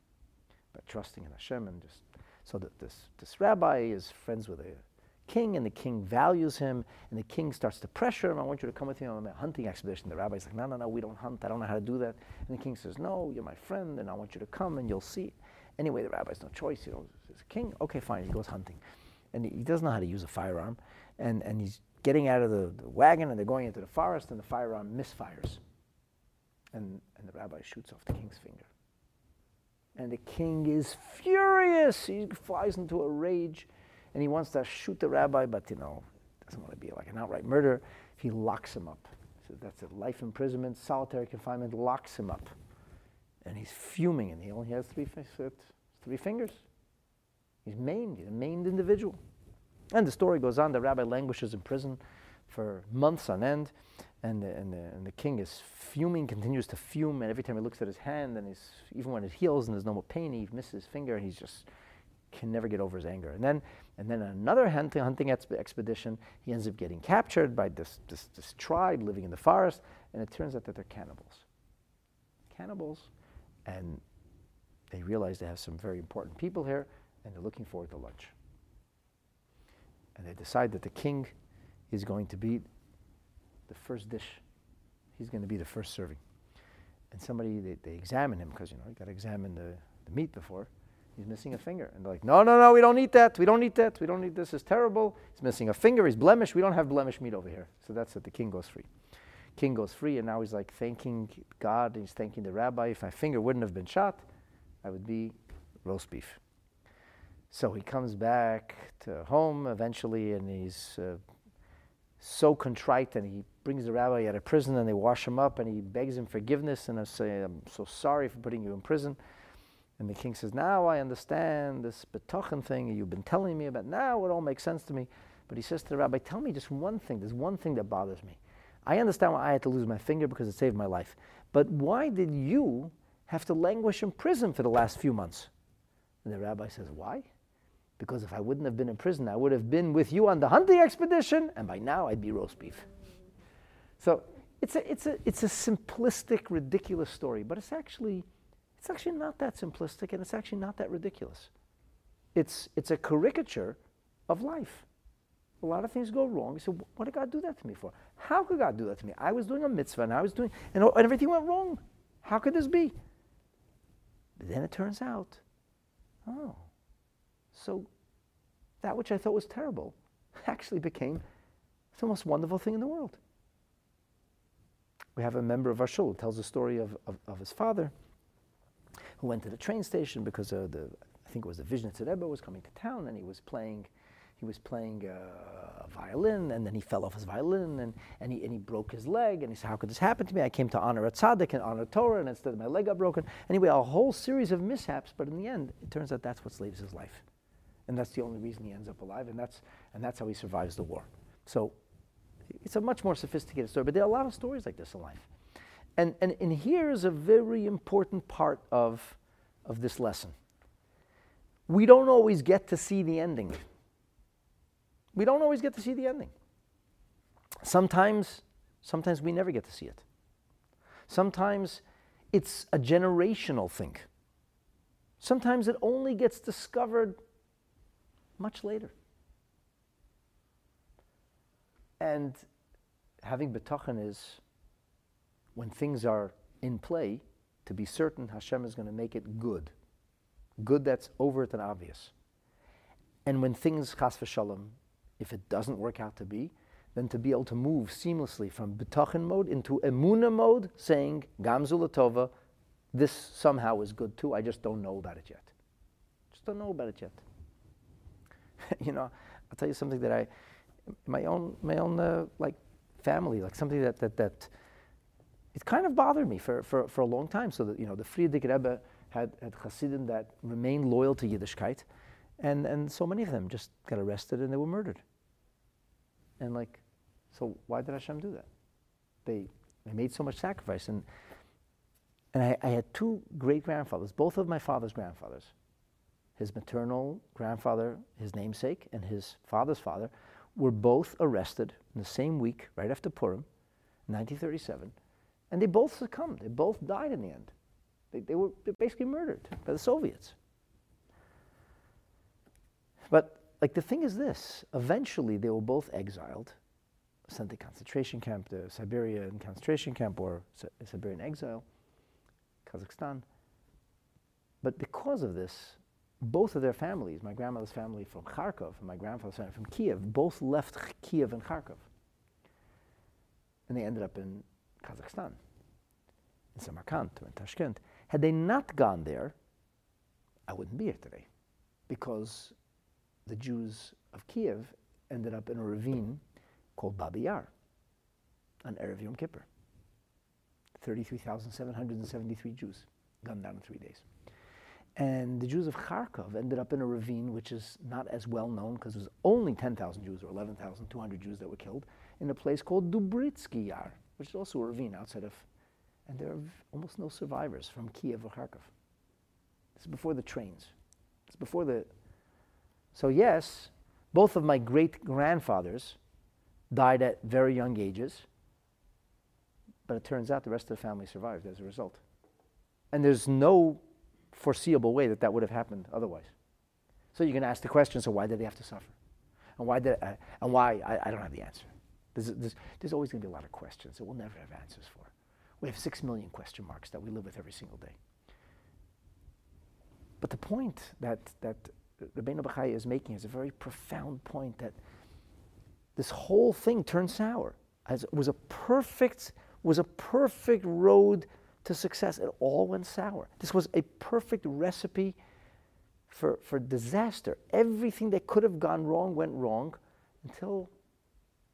Speaker 1: about trusting in Hashem and just, so that this, this rabbi is friends with a king and the king values him and the king starts to pressure him. I want you to come with me on a hunting expedition. The rabbi's like no no no we don't hunt. I don't know how to do that. And the king says no you're my friend and i want you to come and you'll see. Anyway the rabbi's no choice. You know a king? Okay fine. He goes hunting. And he doesn't know how to use a firearm. And, and he's getting out of the, the wagon and they're going into the forest and the firearm misfires. And, and the rabbi shoots off the king's finger and the king is furious he flies into a rage and he wants to shoot the rabbi, but you know, doesn't want to be like an outright murder. He locks him up. So that's a life imprisonment, solitary confinement, locks him up. And he's fuming, and he only has three, three fingers. He's maimed, he's a maimed individual. And the story goes on the rabbi languishes in prison for months on end, and the, and the, and the king is fuming, continues to fume, and every time he looks at his hand, and he's, even when it heals and there's no more pain, he misses his finger, and he's just can never get over his anger. And then, and then another hunting, hunting expedition, he ends up getting captured by this, this, this tribe living in the forest, and it turns out that they're cannibals. Cannibals, and they realize they have some very important people here, and they're looking forward to lunch. And they decide that the king is going to be the first dish. He's going to be the first serving. And somebody, they, they examine him, because, you know, you got to examine the, the meat before. He's missing a finger. And they're like, no, no, no, we don't eat that. We don't eat that. We don't eat this. It's terrible. He's missing a finger. He's blemished. We don't have blemish meat over here. So that's it. The king goes free. King goes free, and now he's like thanking God. He's thanking the rabbi. If my finger wouldn't have been shot, I would be roast beef. So he comes back to home eventually, and he's uh, so contrite, and he brings the rabbi out of prison, and they wash him up, and he begs him forgiveness, and I say, I'm so sorry for putting you in prison. And the king says, Now I understand this bitachon thing you've been telling me about. Now it all makes sense to me. But he says to the rabbi, Tell me just one thing. There's one thing that bothers me. I understand why I had to lose my finger because it saved my life. But why did you have to languish in prison for the last few months? And the rabbi says, Why? Because if I wouldn't have been in prison, I would have been with you on the hunting expedition, and by now I'd be roast beef. So it's a, it's a, it's a simplistic, ridiculous story, but it's actually it's actually not that simplistic and it's actually not that ridiculous. It's, it's a caricature of life. A lot of things go wrong. You say, what did God do that to me for? How could God do that to me? I was doing a mitzvah and I was doing, and, and everything went wrong. How could this be? But then it turns out, oh, so that which I thought was terrible actually became the most wonderful thing in the world. We have a member of our shul tells the story of, of, of his father who went to the train station because uh, the, I think it was the Vizhnitzer Rebbe was coming to town and he was playing, he was playing uh, a violin and then he fell off his violin and, and, he, and he broke his leg and he said, how could this happen to me? I came to honor a tzaddik and honor Torah and instead my leg got broken. Anyway, a whole series of mishaps, but in the end, it turns out that's what saves his life. And that's the only reason he ends up alive and that's, and that's how he survives the war. So it's a much more sophisticated story, but there are a lot of stories like this in life. And, and, and here's a very important part of, of this lesson. We don't always get to see the ending. We don't always get to see the ending. Sometimes, sometimes we never get to see it. Sometimes it's a generational thing. Sometimes it only gets discovered much later. And having bitachon is when things are in play, to be certain Hashem is going to make it good. Good that's overt and obvious. And when things, chas v'shalom, if it doesn't work out to be, then to be able to move seamlessly from bitachon mode into emuna mode, saying, gamzulatova, this somehow is good too, I just don't know about it yet. Just don't know about it yet. you know, I'll tell you something that I, my own, my own uh, like family, like something that, that, that it kind of bothered me for, for, for a long time. So that, you know, the Frierdiker Rebbe had, had Hasidim that remained loyal to Yiddishkeit, and, and so many of them just got arrested and they were murdered. And like, so why did Hashem do that? They, they made so much sacrifice. And, and I, I had two great grandfathers, both of my father's grandfathers. His maternal grandfather, his namesake, and his father's father were both arrested in the same week, right after Purim, 1937, and they both succumbed. They both died in the end. They, they were basically murdered by the Soviets. But like the thing is this: eventually, they were both exiled, sent to concentration camp, to Siberia Siberian concentration camp, or Siberian exile, Kazakhstan. But because of this, both of their families, my grandmother's family from Kharkov and my grandfather's family from Kiev, both left Kiev and Kharkov. And they ended up in Kazakhstan, in Samarkand, or in Tashkent. Had they not gone there, I wouldn't be here today because the Jews of Kiev ended up in a ravine called Babi Yar on Erev Yom Kippur. 33,773 Jews gunned down in three days. And the Jews of Kharkov ended up in a ravine which is not as well known because it was only 10,000 Jews or 11,200 Jews that were killed in a place called Drobitsky Yar, which is also a ravine outside of, and there are almost no survivors from Kiev or Kharkov. Is before the trains. It's before the. So, yes, both of my great grandfathers died at very young ages, but it turns out the rest of the family survived as a result. And there's no foreseeable way that that would have happened otherwise. So you can ask the question so why did they have to suffer? And why, did, uh, and why I, I, don't have the answer. There's, there's, there's always going to be a lot of questions that we'll never have answers for. We have six million question marks that we live with every single day. But the point that, that Rabbeinu Bachai is making is a very profound point that this whole thing turned sour. As was a perfect, was a perfect road to success. It all went sour. This was a perfect recipe for, for disaster. Everything that could have gone wrong went wrong until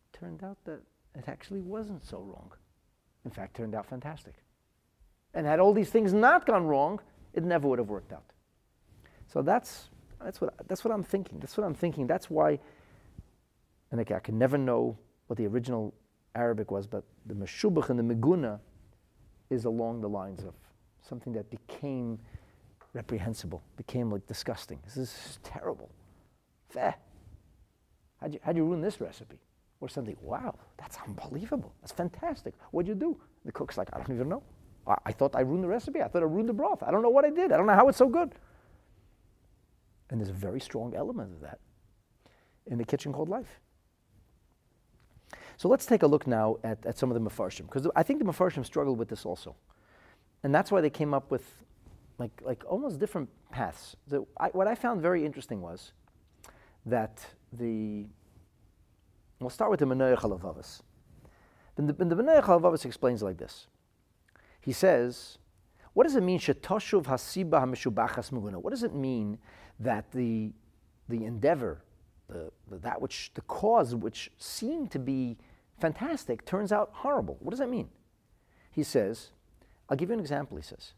Speaker 1: it turned out that it actually wasn't so wrong. In fact, turned out fantastic. And had all these things not gone wrong, it never would have worked out. So that's, that's, what, that's what I'm thinking. That's what I'm thinking. That's why, and like I can never know what the original Arabic was, but the Meshubach and the Meguna is along the lines of something that became reprehensible, became like disgusting. This is terrible. Feh. How'd you, how'd you ruin this recipe? Or something, wow, that's unbelievable. That's fantastic. What'd you do? The cook's like, I don't even know. I, I thought I ruined the recipe. I thought I ruined the broth. I don't know what I did. I don't know how it's so good. And there's a very strong element of that in the kitchen called life. So let's take a look now at, at some of the Mefarshim, because I think the Mefarshim struggled with this also. And that's why they came up with like, like almost different paths. So I, what I found very interesting was that the, we'll start with the Menoyach Halavavas. And the, the Menoyach explains like this. He says, what does it mean, Shetoshuv Hasiba HaMeshubachas Muguna? What does it mean that the, the endeavor, the, that which, the cause which seemed to be fantastic turns out horrible. What does that mean? He says, I'll give you an example, he says.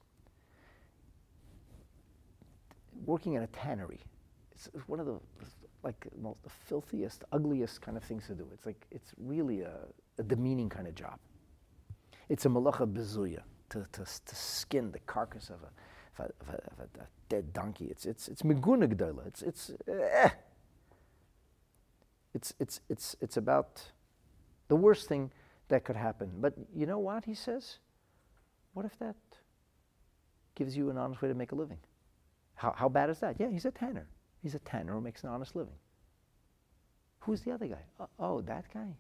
Speaker 1: Working in a tannery, it's one of the like most the filthiest, ugliest kind of things to do. It's like it's really a, a demeaning kind of job. It's a malacha bezuya to, to, to skin the carcass of a, of a, of a, of a dead donkey. It's it's it's meguna It's it's eh. It's it's it's it's about the worst thing that could happen. But you know what, he says? What if that gives you an honest way to make a living? How, how bad is that? Yeah, he's a tanner. He's a tanner who makes an honest living. Who's the other guy? Oh, oh that guy?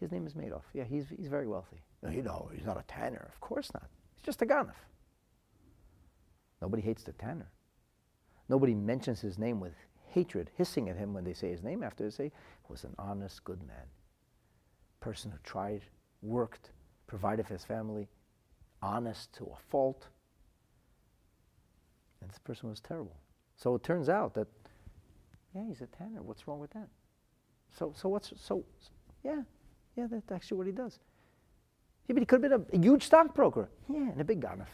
Speaker 1: His name is Madoff. Yeah, he's, he's very wealthy. No, you know, he's not a tanner. Of course not. He's just a ganef. Nobody hates the tanner. Nobody mentions his name with hatred, hissing at him when they say his name after they say, was an honest, good man person who tried, worked, provided for his family, honest to a fault. And this person was terrible. So it turns out that, yeah, he's a tanner. What's wrong with that? So, so what's, so, yeah, yeah, that's actually what he does. But he could have been a, a huge stockbroker. Yeah, and a big ganef.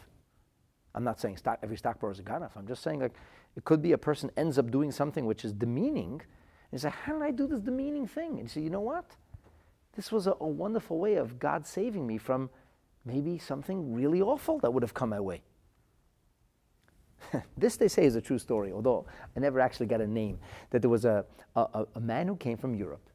Speaker 1: I'm not saying stock, every stockbroker is a ganef. I'm just saying like it could be a person ends up doing something which is demeaning. And you say, how did I do this demeaning thing? And you say, you know what? This was a, a wonderful way of God saving me from maybe something really awful that would have come my way. this, they say, is a true story, although I never actually got a name. That there was a, a, a man who came from Europe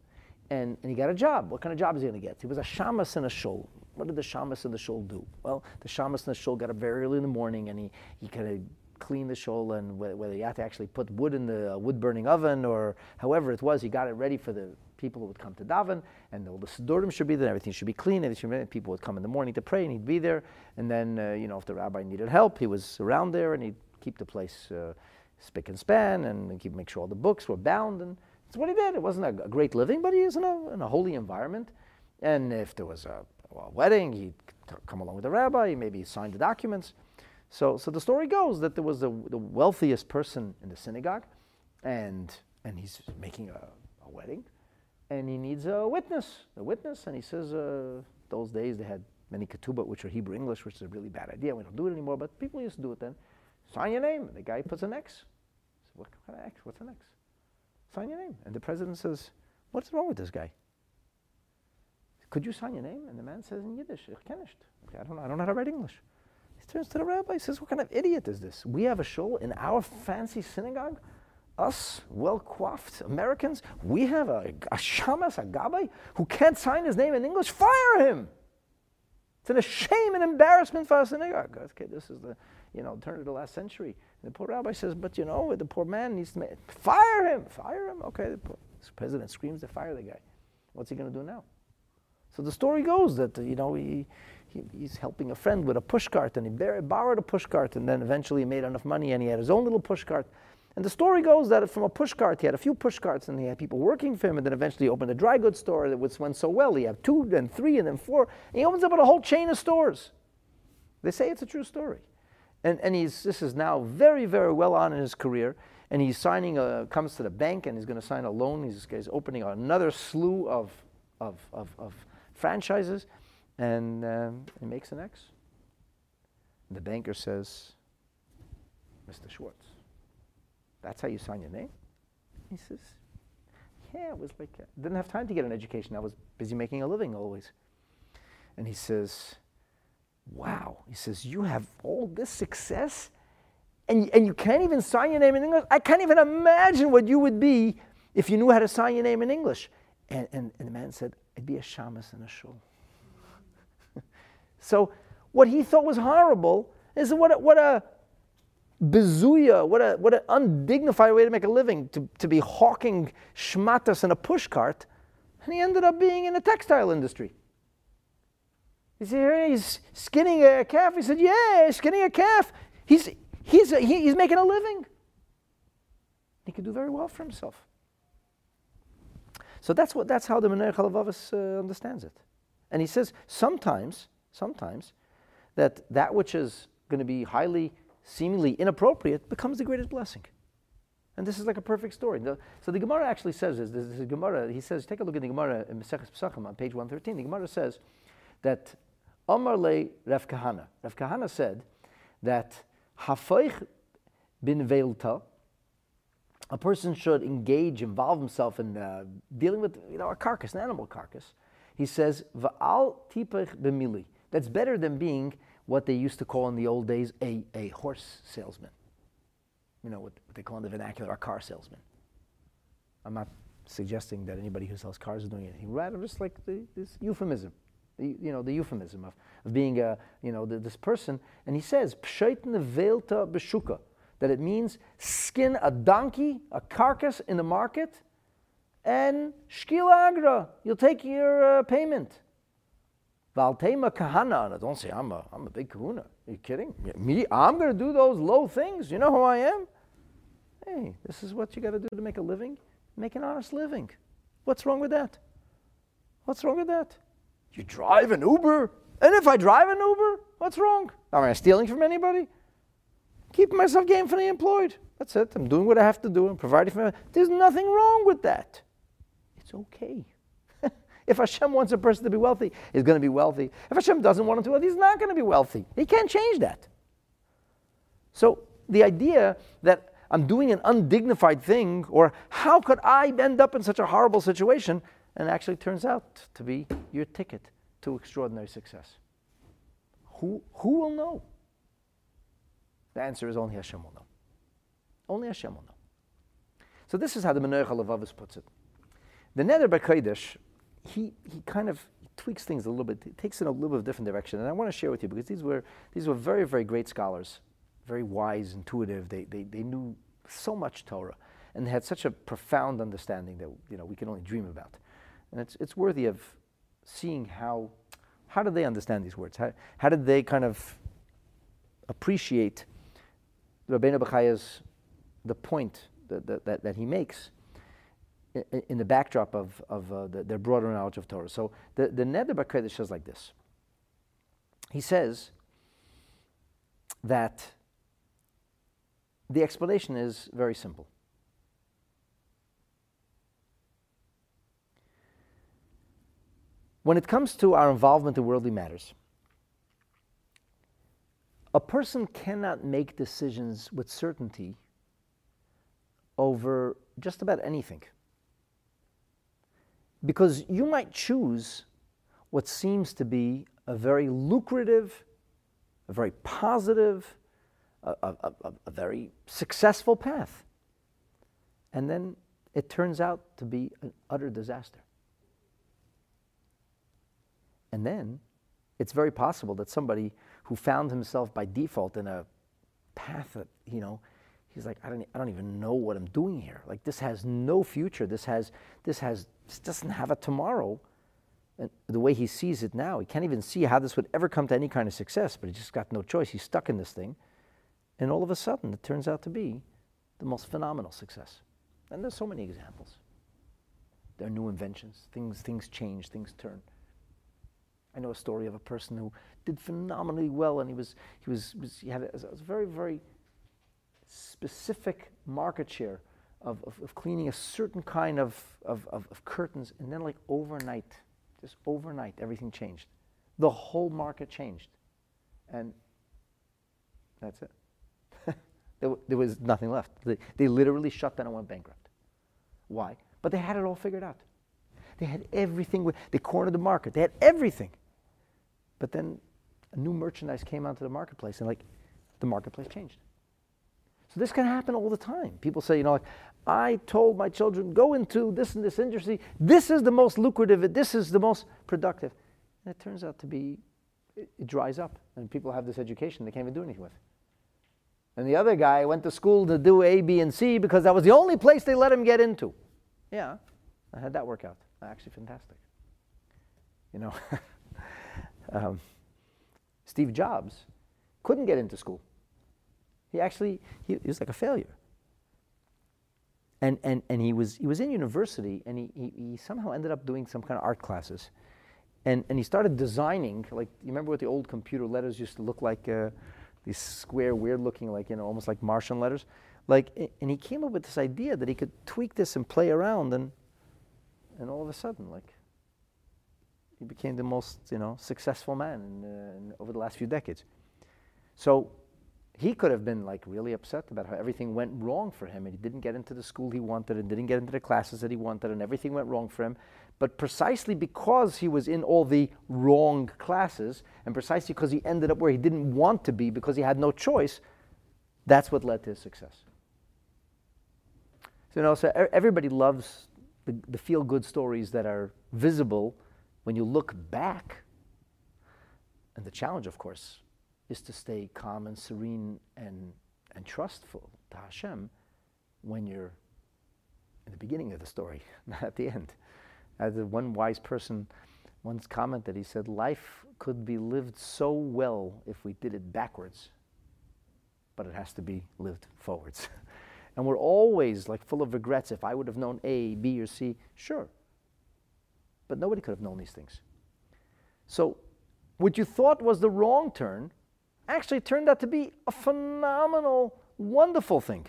Speaker 1: and, and he got a job. What kind of job is he going to get? He was a shamus in a shul. What did the shamus in the shul do? Well, the shamus in the shul got up very early in the morning and he, he kind of cleaned the shul and whether he had to actually put wood in the wood burning oven or however it was, he got it ready for the people who would come to daven and all the siddurim should be there, everything should be clean, everything be, people would come in the morning to pray and he'd be there. And then, uh, you know, if the rabbi needed help, he was around there and he'd keep the place uh, spick and span and keep, make sure all the books were bound and that's what he did. It wasn't a, great living, but he was in a, in a holy environment. And if there was a, a wedding, he'd come along with the rabbi, he maybe sign the documents. So, so the story goes that there was the, the wealthiest person in the synagogue, and, and he's making a, a wedding, and he needs a witness, a witness, and he says, uh, those days they had many ketubot, which are Hebrew English, which is a really bad idea. We don't do it anymore, but people used to do it then. Sign your name. And the guy puts an X. what kind of X? What's an X? Sign your name. And the president says, What's wrong with this guy? Could you sign your name? And the man says in Yiddish, Ich I don't I don't know how to write English. Turns to the rabbi, and says, What kind of idiot is this? We have a shul in our fancy synagogue. Us, well coiffed Americans, we have a, a shamas, a gabbai, who can't sign his name in English. Fire him! It's a shame and embarrassment for our synagogue. Okay, this is the, you know, turn to the last century. The poor rabbi says, but you know, the poor man needs to fire him, fire him. Okay, the president screams to fire the guy. What's he going to do now? So the story goes that, you know, he, he, he's helping a friend with a pushcart and he borrowed a pushcart and then eventually he made enough money and he had his own little pushcart. And the story goes that from a pushcart, he had a few pushcarts and he had people working for him and then eventually he opened a dry goods store that went so well. He had two, then three, and then four. And he opens up a whole chain of stores. They say it's a true story. And, and he's, this is now very, very well on in his career. And he's signing, a, comes to the bank and he's going to sign a loan. He's, he's opening another slew of, of, of, of franchises. And um, he makes an X. The banker says, Mr. Schwartz, that's how you sign your name? He says, yeah, it was like, I didn't have time to get an education. I was busy making a living always. And he says, wow. He says, You have all this success and, and you can't even sign your name in English? I can't even imagine what you would be if you knew how to sign your name in English. And, and, and the man said, It'd be a shamus and a shul. So, what he thought was horrible is what a, what a bezuya, what a what an undignified way to make a living, to, to be hawking shmatas in a pushcart. And he ended up being in the textile industry. He said, he's skinning a calf. He said, yeah, skinning a calf. He's, he's, he, he's making a living. He could do very well for himself. So that's, what, that's how the Menoyach Halavavas uh, understands it. And he says sometimes, sometimes, that that which is going to be highly, seemingly inappropriate becomes the greatest blessing. And this is like a perfect story. The, so the Gemara actually says this. This is Gemara. He says, take a look at the Gemara in Maseches Pesachim on page 113. The Gemara says that Omar le Rav Kahana. Rav Kahana said that Hafoich bin Veilta, a person should engage, involve himself in uh, dealing with you know, a carcass, an animal carcass. He says, Va'al tipech b'mili. That's better than being what they used to call in the old days a, a horse salesman. You know, what, what they call in the vernacular a car salesman. I'm not suggesting that anybody who sells cars is doing anything. Rather, just like the, this euphemism the, you know, the euphemism of, of being a, you know, the, this person. And he says, that it means skin a donkey, a carcass in the market, and shkila agra, you'll take your uh, payment. Valtema kahana, don't say I'm a, I'm a big kahuna. Are you kidding? Me, I'm going to do those low things. You know who I am? Hey, this is what you got to do to make a living. Make an honest living. What's wrong with that? What's wrong with that? You drive an Uber? And if I drive an Uber, what's wrong? Am I stealing from anybody? Keeping myself gainfully employed. That's it. I'm doing what I have to do. I'm providing for. my. There's nothing wrong with that. It's okay. If Hashem wants a person to be wealthy, he's going to be wealthy. If Hashem doesn't want him to be wealthy, he's not going to be wealthy. He can't change that. So the idea that I'm doing an undignified thing, or how could I end up in such a horrible situation, and actually turns out to be your ticket to extraordinary success. Who, who will know? The answer is only Hashem will know. Only Hashem will know. So this is how the Menoyach Halavavas puts it. The Nehedar BaKodesh, he, he kind of tweaks things a little bit, he takes it in a little bit of different direction. And I want to share with you because these were, these were very, very great scholars, very wise, intuitive. They, they, they knew so much Torah and had such a profound understanding that you know, we can only dream about. And it's, it's worthy of seeing how, how did they understand these words? How, how did they kind of appreciate Rabbeinu Bechaya's, the point that, that, that he makes in, the backdrop of, of uh, the, their broader knowledge of Torah. So the, the Nehedar BaKodesh says like this. He says that the explanation is very simple. When it comes to our involvement in worldly matters, a person cannot make decisions with certainty over just about anything. Because you might choose what seems to be a very lucrative, a very positive, a, a, a, a very successful path. And then it turns out to be an utter disaster. And then it's very possible that somebody who found himself by default in a path that, you know, he's like, I don't, I don't even know what I'm doing here. Like this has no future. This has, this has, this doesn't have a tomorrow. And the way he sees it now, he can't even see how this would ever come to any kind of success, but he just got no choice. He's stuck in this thing. And all of a sudden, it turns out to be the most phenomenal success. And there's so many examples. There are new inventions. Things, things change, things turn. I know a story of a person who did phenomenally well, and he was he was, was he had a, a, very very specific market share of, of, of cleaning a certain kind of, of, of, of curtains, and then like overnight, just overnight, everything changed. The whole market changed, and that's it. there, there, was nothing left. They, they literally shut down and went bankrupt. Why? But they had it all figured out. They had everything. They cornered the market. They had everything. But then a new merchandise came onto the marketplace and like the marketplace changed. So this can happen all the time. People say, you know, like, I told my children, go into this and this industry. This is the most lucrative. This is the most productive. And it turns out to be, it, it dries up. And people have this education they can't even do anything with. And the other guy went to school to do A, B, and C because that was the only place they let him get into. Yeah, I had that work out. Actually, fantastic. You know, um, Steve Jobs couldn't get into school. He actually he, he, was like a failure. And, and, and he, was, he was in university and he, he, he somehow ended up doing some kind of art classes. And, and he started designing, like, you remember what the old computer letters used to look like? Uh, these square, weird looking, like, you know, almost like Martian letters. Like, and he came up with this idea that he could tweak this and play around, and, and all of a sudden, like, he became the most you know successful man in, uh, in, over the last few decades. So he could have been like really upset about how everything went wrong for him and he didn't get into the school he wanted and didn't get into the classes that he wanted and everything went wrong for him. But precisely because he was in all the wrong classes and precisely because he ended up where he didn't want to be because he had no choice, that's what led to his success. So, you know, so everybody loves the, the feel good stories that are visible when you look back, and the challenge, of course, is to stay calm and serene and, and trustful to Hashem when you're in the beginning of the story, not at the end. As one wise person once commented, he said, Life could be lived so well if we did it backwards, but it has to be lived forwards. and we're always like full of regrets. If I would have known A, B, or C, sure, but nobody could have known these things. So, what you thought was the wrong turn actually turned out to be a phenomenal, wonderful thing.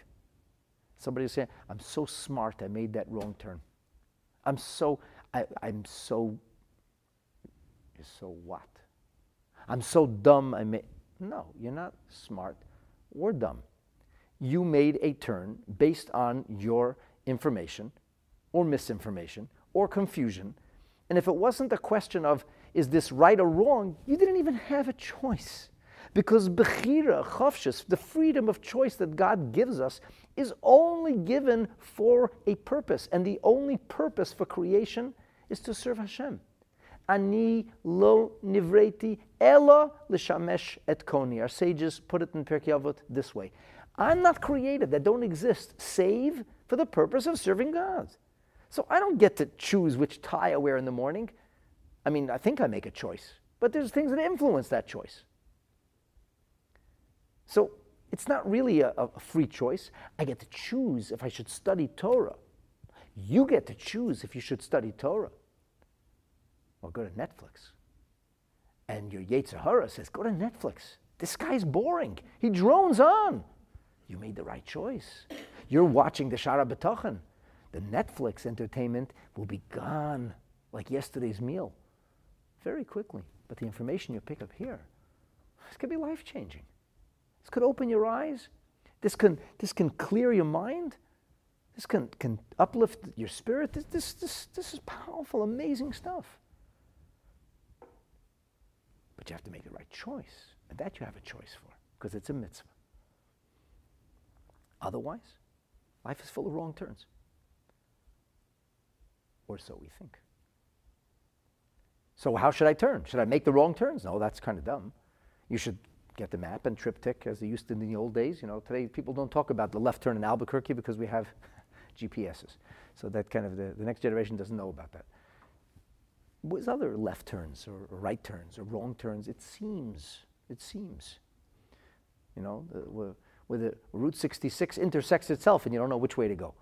Speaker 1: Somebody saying, I'm so smart, I made that wrong turn. I'm so, I, I'm so, so what? I'm so dumb, I made, no, you're not smart or dumb. You made a turn based on your information or misinformation or confusion and if it wasn't a question of, is this right or wrong, you didn't even have a choice. Because bechira, chavshis, the freedom of choice that God gives us, is only given for a purpose. And the only purpose for creation is to serve Hashem. Ani lo nivreti ella l'shamesh et koni. Our sages put it in Pirkei Avot this way. I'm not created, that don't exist, save for the purpose of serving God. So I don't get to choose which tie I wear in the morning. I mean, I think I make a choice, but there's things that influence that choice. So it's not really a, a, free choice. I get to choose if I should study Torah. You get to choose if you should study Torah. Or go to Netflix. And your Yetzer Hara says, go to Netflix. This guy's boring. He drones on. You made the right choice. You're watching the Shaar HaBitachon. The Netflix entertainment will be gone like yesterday's meal very quickly. But the information you pick up here, this could be life changing. This could open your eyes. This can, this can clear your mind. This can, can uplift your spirit. This, this, this, this is powerful, amazing stuff. But you have to make the right choice. And that you have a choice for, because it's a mitzvah. Otherwise, life is full of wrong turns. Or so we think. So, how should I turn? Should I make the wrong turns? No, that's kind of dumb. You should get the map and TripTik as they used to in the old days. You know, today people don't talk about the left turn in Albuquerque because we have GPSs. So that kind of the, the next generation doesn't know about that. With other left turns or, or, right turns or wrong turns, it seems, it seems. You know, the, where the Route 66 intersects itself and you don't know which way to go.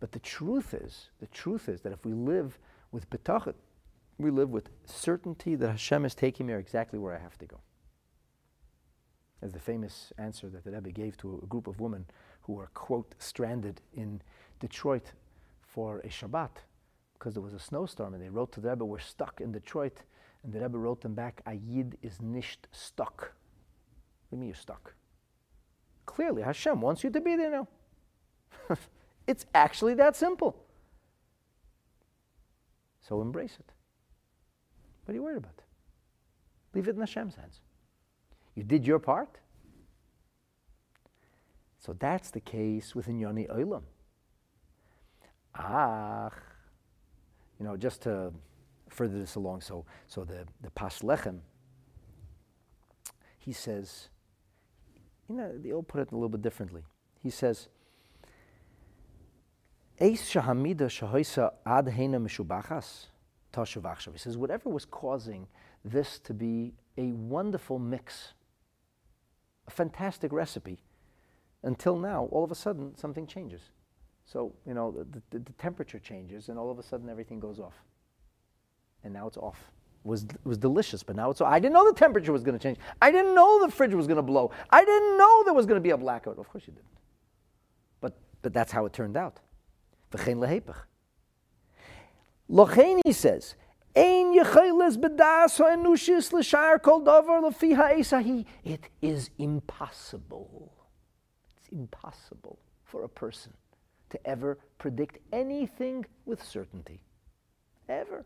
Speaker 1: But the truth is, the truth is that if we live with bitachon, we live with certainty that Hashem is taking me exactly where I have to go. As the famous answer that the Rebbe gave to a group of women who were, quote, stranded in Detroit for a Shabbat because there was a snowstorm, and they wrote to the Rebbe, We're stuck in Detroit. And the Rebbe wrote them back, Ayid is nicht stuck. What do you mean you're stuck? Clearly, Hashem wants you to be there now. it's actually that simple. So embrace it. What are you worried about? Leave it in Hashem's hands. You did your part. So that's the case with Yoni Olam. Ah, you know, just to further this along, so, so the, the Pas Lechem, he says, you know, they'll put it a little bit differently. He says, Eis shahamida shahoisa ad heina mishubachas. He says, whatever was causing this to be a wonderful mix, fantastic recipe, until now, all of a sudden, something changes. So, you know, the, the, the temperature changes, and all of a sudden, everything goes off. And now it's off. It was, was delicious, but now it's. I didn't know the temperature was going to change. I didn't know the fridge was going to blow. I didn't know there was going to be a blackout. Of course you didn't. But, but that's how it turned out. Locheni says, It is impossible. It's impossible for a person to ever predict anything with certainty. Ever.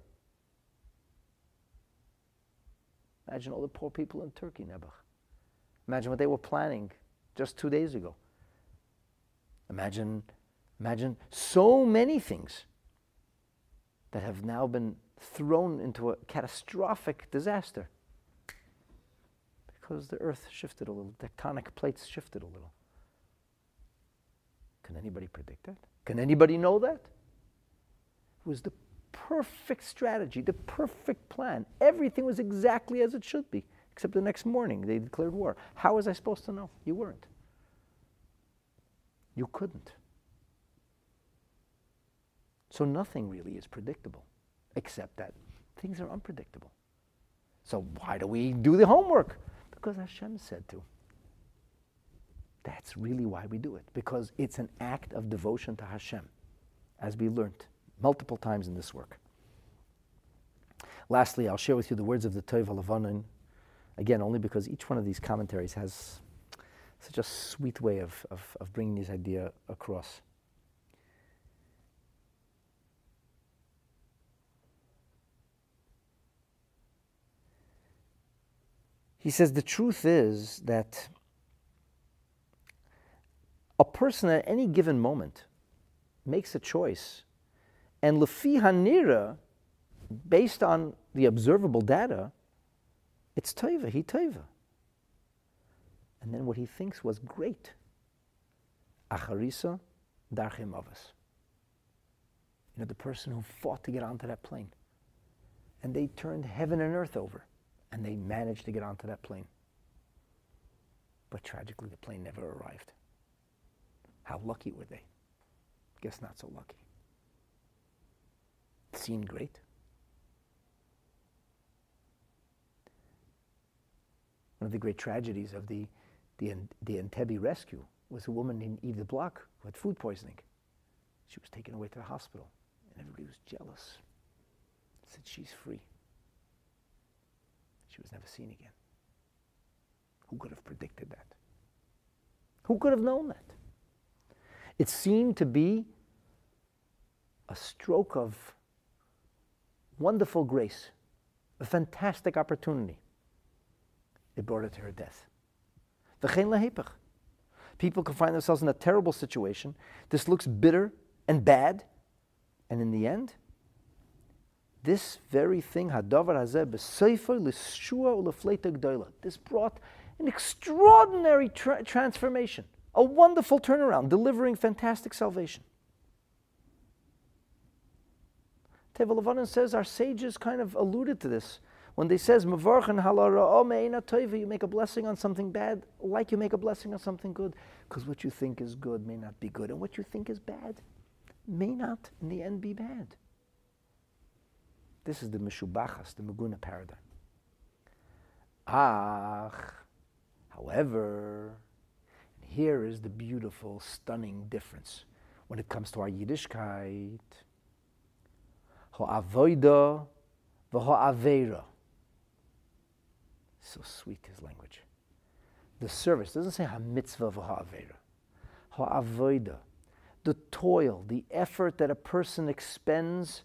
Speaker 1: Imagine all the poor people in Turkey, Nebuch. Imagine what they were planning just two days ago. Imagine, imagine so many things that have now been thrown into a catastrophic disaster because the earth shifted a little, tectonic plates shifted a little. Can anybody predict that? Can anybody know that? It was the perfect strategy, the perfect plan. Everything was exactly as it should be, except the next morning they declared war. How was I supposed to know? You weren't. You couldn't. So nothing really is predictable, except that things are unpredictable. So why do we do the homework? Because Hashem said to. That's really why we do it, because it's an act of devotion to Hashem, as we learned multiple times in this work. Lastly, I'll share with you the words of the Tov Lavanon, again, only because each one of these commentaries has such a sweet way of, of, of bringing this idea across. He says the truth is that a person at any given moment makes a choice, and lefi hanira, based on the observable data, it's taiva, he taiva. And then what he thinks was great. Acharisa darchim avas. You know, the person who fought to get onto that plane. And they turned heaven and earth over, and they managed to get onto that plane. But tragically, the plane never arrived. How lucky were they? Guess not so lucky. It seemed great. One of the great tragedies of the, the, the Entebbe rescue was a woman named Eva Bloch who had food poisoning. She was taken away to the hospital, and everybody was jealous. Said she's free. She was never seen again. Who could have predicted that? Who could have known that? It seemed to be a stroke of wonderful grace, a fantastic opportunity. It brought her to her death. People can find themselves in a terrible situation. This looks bitter and bad. And in the end, this very thing, this brought an extraordinary tra- transformation a wonderful turnaround, delivering fantastic salvation. Levanon says our sages kind of alluded to this when they says halara you make a blessing on something bad like you make a blessing on something good because what you think is good may not be good and what you think is bad may not in the end be bad. This is the Meshubachas, the Meguna paradigm. Ach, however, here is the beautiful, stunning difference when it comes to our Yiddishkeit. Ha'avoida v'ha'avera. So sweet his language. The service doesn't say ha-mitzvah v'ha'avera. Ha'avoida. The toil, the effort that a person expends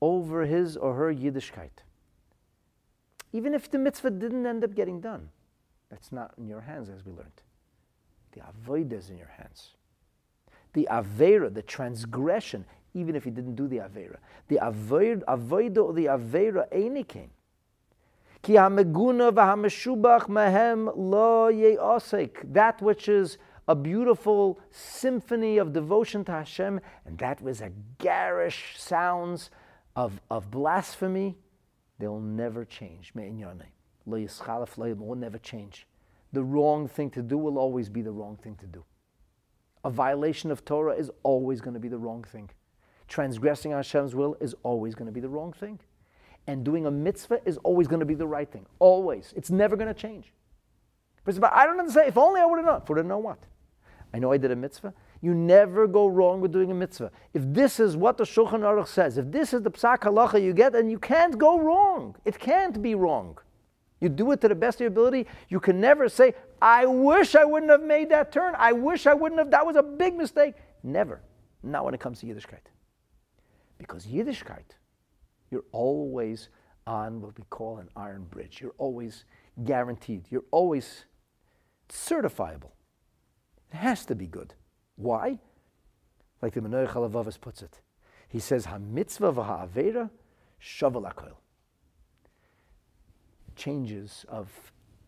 Speaker 1: over his or her Yiddishkeit. Even if the mitzvah didn't end up getting done, that's not in your hands, as we learned. The avodah is in your hands. The avera, the transgression, even if he didn't do the avera, the avodah or the avera einikin. Ki hameguna mehem lo ye'osek. That which is a beautiful symphony of devotion to Hashem, and that was a garish sounds of, of blasphemy, they'll never change. Will never change the wrong thing to do will always be the wrong thing to do. A violation of Torah is always going to be the wrong thing. Transgressing Hashem's will is always going to be the wrong thing. And doing a mitzvah is always going to be the right thing. Always. It's never going to change. But I don't understand. If only I would have known. Would have known what? I know I did a mitzvah. You never go wrong with doing a mitzvah. If this is what the Shulchan Aruch says, if this is the psak halacha you get, and you can't go wrong. It can't be wrong. You do it to the best of your ability. You can never say, I wish I wouldn't have made that turn. I wish I wouldn't have. That was a big mistake. Never. Not when it comes to Yiddishkeit. Because Yiddishkeit, you're always on what we call an iron bridge. You're always guaranteed. You're always certifiable. It has to be good. Why? Like the Menoyach Halavavas puts it. He says, Ha mitzvah v'ha'avera shavel changes of,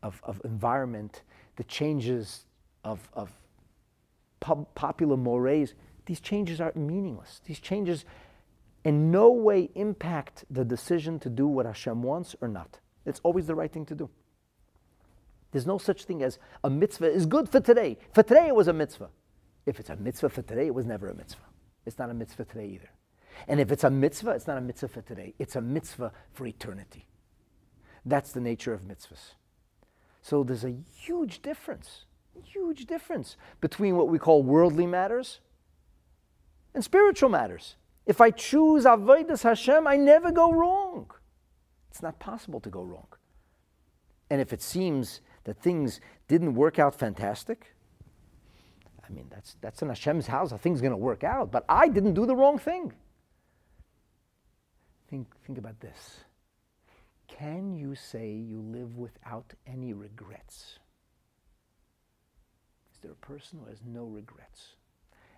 Speaker 1: of, of environment, the changes of, of pub, popular mores, these changes are meaningless. These changes in no way impact the decision to do what Hashem wants or not. It's always the right thing to do. There's no such thing as a mitzvah is good for today. For today, it was a mitzvah. If it's a mitzvah for today, it was never a mitzvah. It's not a mitzvah today either. And if it's a mitzvah, it's not a mitzvah for today. It's a mitzvah for eternity. That's the nature of mitzvahs. So there's a huge difference, huge difference between what we call worldly matters and spiritual matters. If I choose Avodas Hashem, I never go wrong. It's not possible to go wrong. And if it seems that things didn't work out fantastic, I mean, that's, that's in Hashem's house. A Things going to work out. But I didn't do the wrong thing. Think, think about this. can you say you live without any regrets? Is there a person who has no regrets?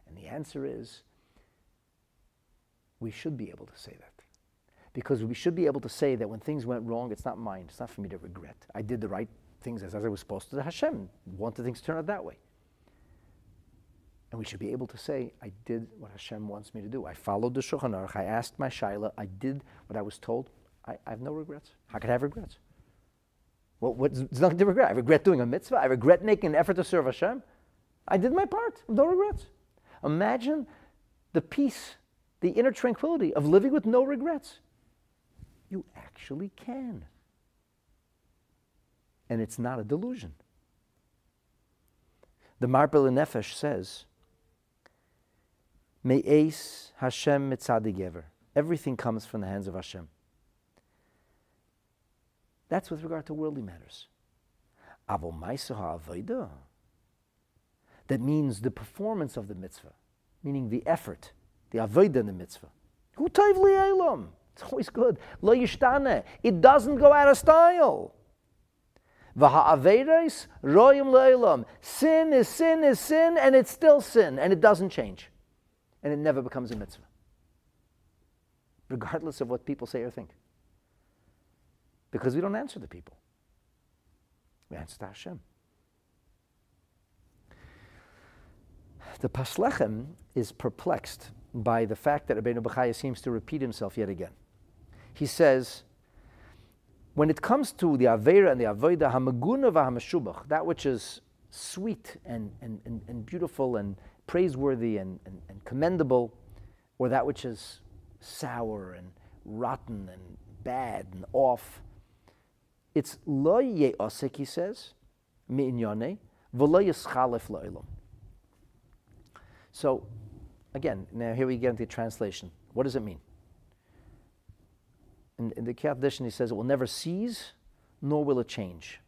Speaker 1: And the answer is we should be able to say that. Because we should be able to say that when things went wrong, it's not mine. It's not for me to regret. I did the right things as, as I was supposed to. Hashem wanted things to turn out that way. And we should be able to say, I did what Hashem wants me to do. I followed the Shulchan Aruch. I asked my Shaila. I did what I was told. I, I have no regrets. How could I have regrets? Well, what's, there's nothing to regret. I regret doing a mitzvah. I regret making an effort to serve Hashem. I did my part. No regrets. Imagine the peace, the inner tranquility of living with no regrets. You actually can. And it's not a delusion. The Marpe Lanefesh says, Me'es Hashem mitzadigever. Everything comes from the hands of Hashem. That's with regard to worldly matters. That means the performance of the mitzvah, meaning the effort, the avodah in the mitzvah. It's always good. Lo yishtane. It doesn't go out of style. royim Sin is sin is sin, and it's still sin, and it doesn't change. And it never becomes a mitzvah. Regardless of what people say or think. Because we don't answer the people. We answer to Hashem. The Paslechem is perplexed by the fact that Rabbeinu Bechaya seems to repeat himself yet again. He says, when it comes to the Avera and the Avodah, Hamaguna v'Hamashubach, that which is sweet and, and, and, and beautiful and praiseworthy and, and, and commendable, or that which is sour and rotten and bad and off, it's lo ye'osek, he says, mi'inyane, v'lo yischalef lo'ilam. So, again, now here we get into the translation. What does it mean? In, in the Kehot, he says it will never cease, nor will it change.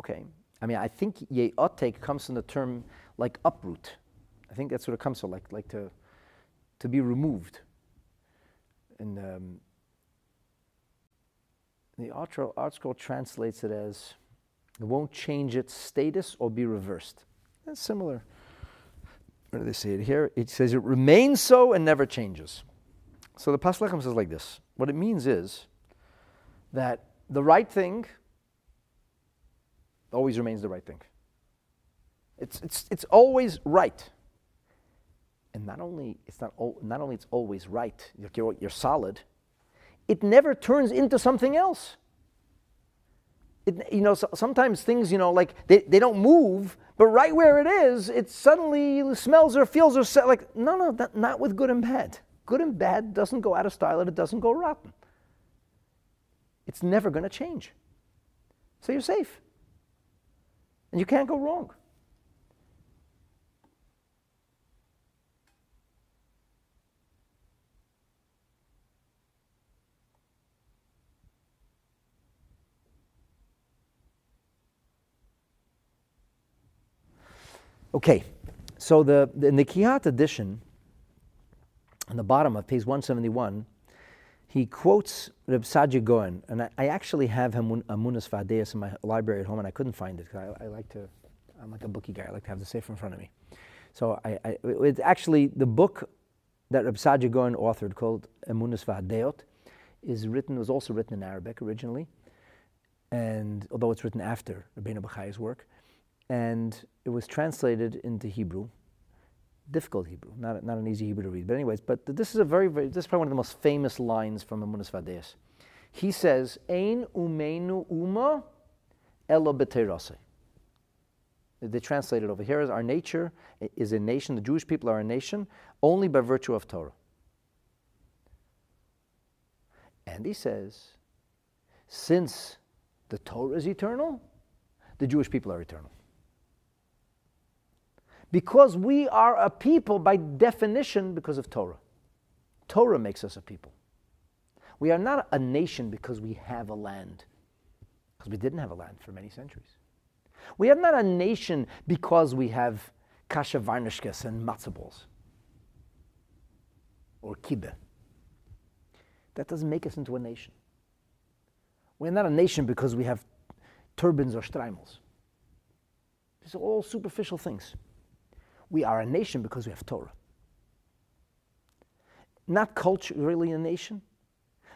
Speaker 1: Okay, I mean, I think ye'otek comes from the term like uproot. I think that's what it comes from, like, like to, to be removed. And um, the ArtScroll translates it as it won't change its status or be reversed. That's similar. Where do they say it here? It says it remains so and never changes. So the Paslechem says like this. What it means is that the right thing always remains the right thing. It's, it's, it's always right. And not only it's not, not only it's always right, you're, you're solid, it never turns into something else. It, you know, so sometimes things, you know, like they, they don't move, but right where it is, it suddenly smells or feels or like, no, no, that, not with good and bad. Good and bad doesn't go out of style and it doesn't go rotten. It's never going to change. So you're safe. And you can't go wrong. Okay, so the, in the Kehot edition, on the bottom of page 171, he quotes Reb Saadia Gaon, and I, I, actually have him Amunas Vadeas in my library at home, and I couldn't find it because I, I, like to, I'm like a bookie guy. I like to have the safe in front of me. So I, I it's actually the book that Reb Saadia Gaon authored called Amunas Vadeot is written was also written in Arabic originally, and although it's written after Rabbeinu Bachai's work, and it was translated into Hebrew. Difficult Hebrew, not, not an easy Hebrew to read. But anyways, but this is a very, very this is probably one of the most famous lines from Amunas Vadeas. He says, Ein umenu uma elo b'teirase. They translate it over here as our nature is a nation, the Jewish people are a nation, only by virtue of Torah. And he says, since the Torah is eternal, the Jewish people are eternal. Because we are a people by definition because of Torah. Torah makes us a people. We are not a nation because we have a land, because we didn't have a land for many centuries. We are not a nation because we have kasha varnishkes and matzah balls or kibbeh. That doesn't make us into a nation. We're not a nation because we have turbans or shtreimels. These are all superficial things. We are a nation because we have Torah. Not culturally a nation,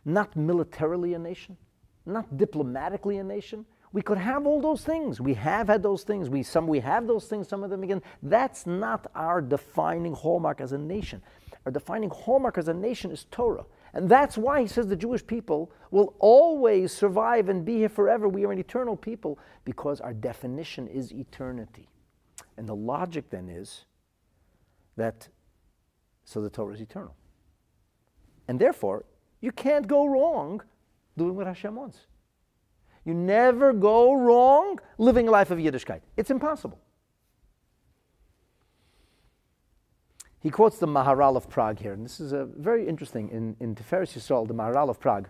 Speaker 1: not militarily a nation, not diplomatically a nation. We could have all those things. We have had those things. We some we have those things, some of them again. That's not our defining hallmark as a nation. Our defining hallmark as a nation is Torah. And that's why he says the Jewish people will always survive and be here forever. We are an eternal people because our definition is eternity. And the logic then is that, so the Torah is eternal. And therefore, you can't go wrong doing what Hashem wants. You never go wrong living a life of Yiddishkeit. It's impossible. He quotes the Maharal of Prague here, and this is a very interesting in, in Tiferes Yisrael, the Maharal of Prague,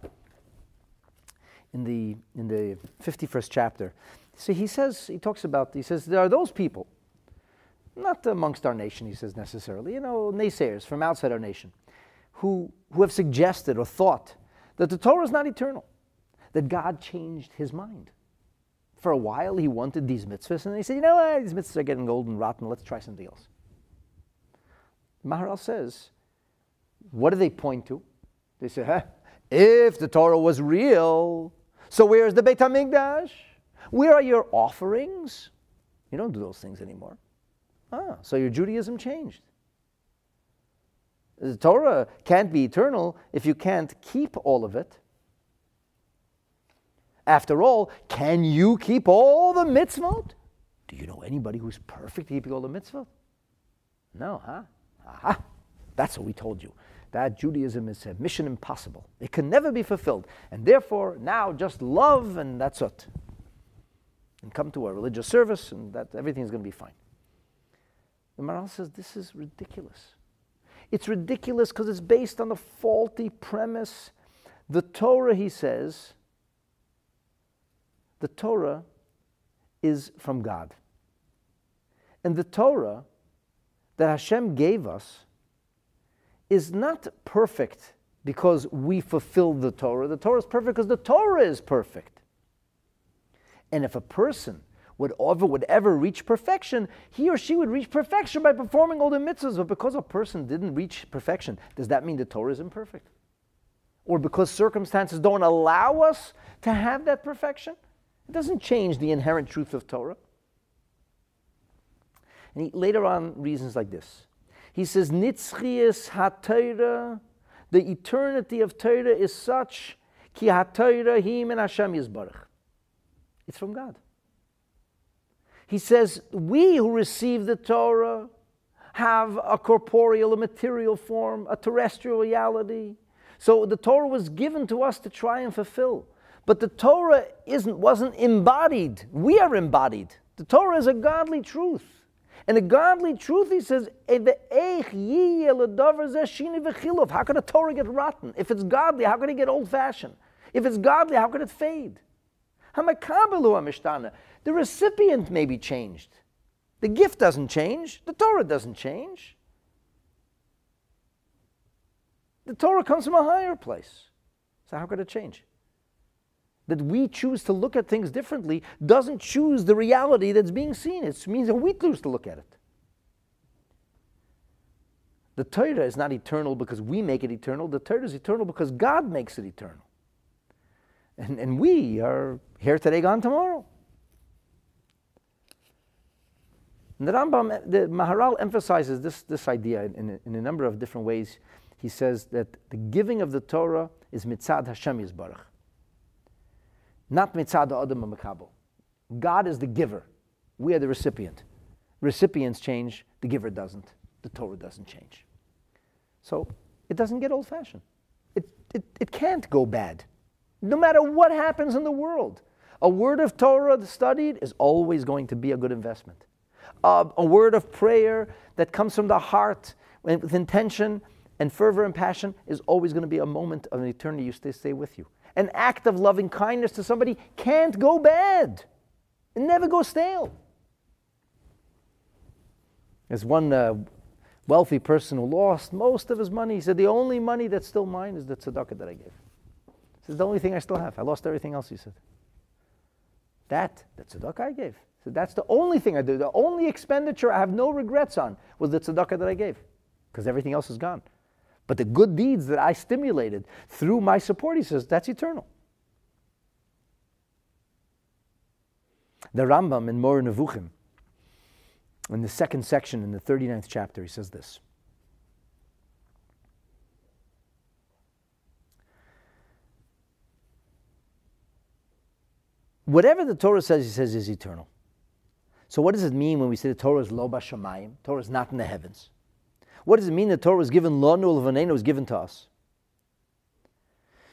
Speaker 1: in the, in the 51st chapter. So he says, he talks about, he says, there are those people, not amongst our nation, he says necessarily, you know, naysayers from outside our nation, who, who have suggested or thought that the Torah is not eternal, that God changed his mind. For a while, he wanted these mitzvahs, and he said, you know what, these mitzvahs are getting old and rotten, let's try something else. Maharal says, what do they point to? They say, huh, if the Torah was real, so where's the Beit HaMikdash? Where are your offerings? You don't do those things anymore. Ah, so your Judaism changed. The Torah can't be eternal if you can't keep all of it. After all, can you keep all the mitzvot? Do you know anybody who's perfect keeping all the mitzvot? No, huh? Aha, that's what we told you. That Judaism is a mission impossible. It can never be fulfilled. And therefore, now just love and that's it. And come to a religious service and that everything's going to be fine. The Maharal says this is ridiculous. It's ridiculous because it's based on a faulty premise. The Torah, he says, the Torah is from God. And the Torah that Hashem gave us is not perfect because we fulfilled the Torah. The Torah is perfect because the Torah is perfect. And if a person would ever, would ever reach perfection, he or she would reach perfection by performing all the mitzvahs. But because a person didn't reach perfection, does that mean the Torah is imperfect? Or because circumstances don't allow us to have that perfection? It doesn't change the inherent truth of Torah. And he later on reasons like this. He says, Nitzchias HaTorah, the eternity of Torah is such, ki HaTorah him and Hashem Yisbarach. It's from God. He says, we who receive the Torah have a corporeal, a material form, a terrestrial reality. So the Torah was given to us to try and fulfill. But the Torah isn't, wasn't embodied. We are embodied. The Torah is a godly truth. And the godly truth, he says, how can a Torah get rotten? If it's godly, how can it get old fashioned? If it's godly, how could it fade? The recipient may be changed. The gift doesn't change. The Torah doesn't change. The Torah comes from a higher place. So how could it change? that we choose to look at things differently doesn't choose the reality that's being seen. It means that we choose to look at it. The Torah is not eternal because we make it eternal. The Torah is eternal because God makes it eternal. And, and we are here today, gone tomorrow. And the Rambam, the Maharal emphasizes this, this idea in, in, in, a number of different ways. He says that the giving of the Torah is mitzad Hashem Yisbarach not mitzad adam makabel. God is the giver. We are the recipient. Recipients change, the giver doesn't. The Torah doesn't change. So it doesn't get old fashioned. It, it, it can't go bad. No matter what happens in the world, a word of Torah studied is always going to be a good investment. Uh, a word of prayer that comes from the heart with intention and fervor and passion is always going to be a moment of an eternity you stay, stay with you an act of loving kindness to somebody can't go bad. It never goes stale. There's one, uh, wealthy person who lost most of his money. He said, The only money that's still mine is the tzedakah that I gave. He said, The only thing I still have. I lost everything else, he said. That, the tzedakah I gave. So that's the only thing I do. The only expenditure I have no regrets on was the tzedakah that I gave, because everything else is gone. But the good deeds that I stimulated through my support, he says, that's eternal. The Rambam in Moreh Nevuchim, in the second section in the 39th chapter, he says this. Whatever the Torah says, he says is eternal. So what does it mean when we say the Torah is lo bashamayim? Torah is not in the heavens. What does it mean the Torah was given lanu l'vanenu was given to us?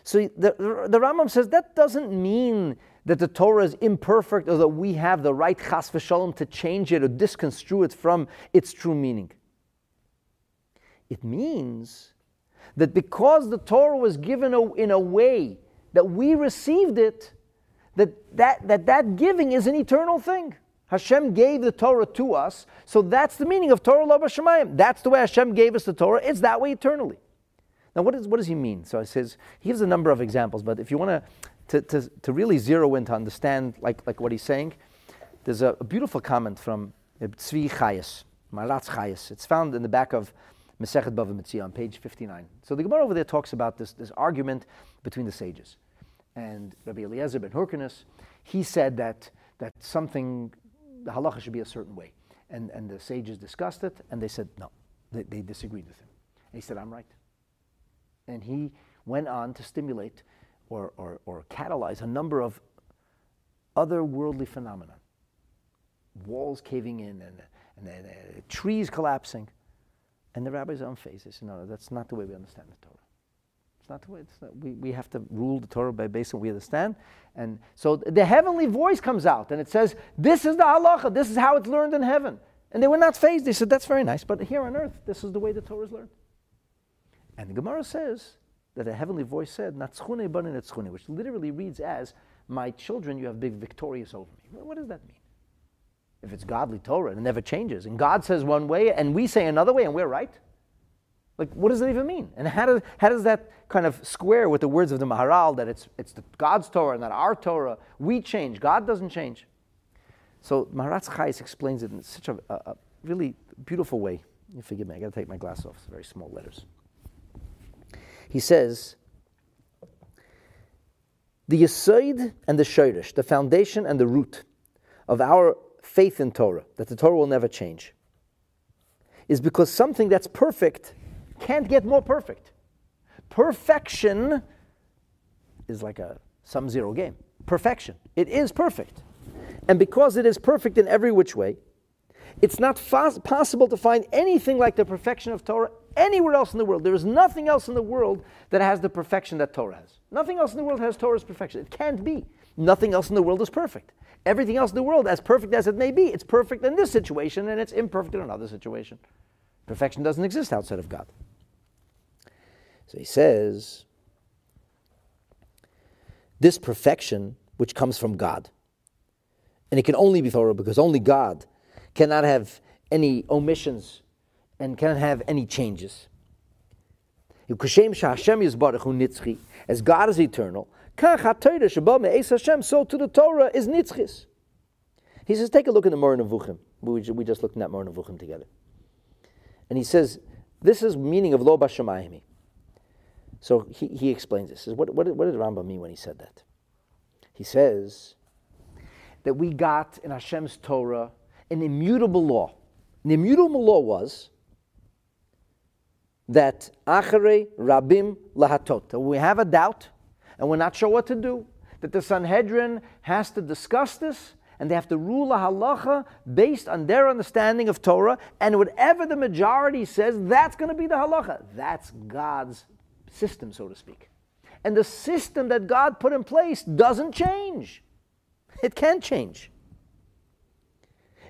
Speaker 1: So the, the Rambam says that doesn't mean that the Torah is imperfect or that we have the right chas v'shalom to change it or disconstrue it from its true meaning. It means that because the Torah was given in a way that we received it, that that, that, that giving is an eternal thing. Hashem gave the Torah to us, so that's the meaning of Torah Lo Shemayim. That's the way Hashem gave us the Torah. It's that way eternally. Now, what, is, what does he mean? So he says, he gives a number of examples, but if you want to, to, to really zero in to understand like, like what he's saying, there's a, a beautiful comment from Tzvi Chayes, Maharatz Chayes. It's found in the back of Masechet Bava on page 59. So the Gemara over there talks about this, this argument between the sages. And Rabbi Eliezer ben Hyrcanus, he said that, that something, the halacha should be a certain way. And, and the sages discussed it, and they said no. They, they disagreed with him. And he said, I'm right. And he went on to stimulate or, or, or catalyze a number of otherworldly phenomena. Walls caving in and, and, and, uh, trees collapsing. And the rabbis are unfazed. They said, no, no, that's not the way we understand the Torah. It's not the way. It's not, we, we have to rule the Torah by based on what we understand. And so the heavenly voice comes out and it says, This is the halacha. This is how it's learned in heaven. And they were not phased. They said, That's very nice. But here on earth, this is the way the Torah is learned. And the Gemara says that the heavenly voice said, which literally reads as, My children, you have been victorious over me. What does that mean? If it's godly Torah it never changes, and God says one way and we say another way and we're right, like, what does it even mean? And how does, how does that kind of square with the words of the Maharal that it's, it's the God's Torah, not our Torah? We change, God doesn't change. So Maharatz Chayes explains it in such a, a, a really beautiful way. You forgive me, I gotta take my glass off, it's very small letters. He says, the Yisoid and the Shoirish, the foundation and the root of our faith in Torah, that the Torah will never change, is because something that's perfect can't get more perfect. Perfection is like a sum zero game. Perfection. It is perfect. And because it is perfect in every which way, it's not possible to find anything like the perfection of Torah anywhere else in the world. There is nothing else in the world that has the perfection that Torah has. Nothing else in the world has Torah's perfection. It can't be. Nothing else in the world is perfect. Everything else in the world, as perfect as it may be, it's perfect in this situation and it's imperfect in another situation. Perfection doesn't exist outside of God. So he says, this perfection which comes from God, and it can only be thorough because only God cannot have any omissions and cannot have any changes. As God is eternal, so to the Torah is nitzchis. He says, take a look in the Moreh Nevuchim. We just looked in that at Moreh Nevuchim together. And he says, this is meaning of lo bashamayimi. So he, he explains this. What, what, what did Rambam mean when he said that? He says that we got in Hashem's Torah an immutable law. An immutable law was that achere rabim lahatot. That we have a doubt and we're not sure what to do. That the Sanhedrin has to discuss this and they have to rule a halacha based on their understanding of Torah, and whatever the majority says, that's going to be the halacha. That's God's system, so to speak. And the system that God put in place doesn't change. It can't change.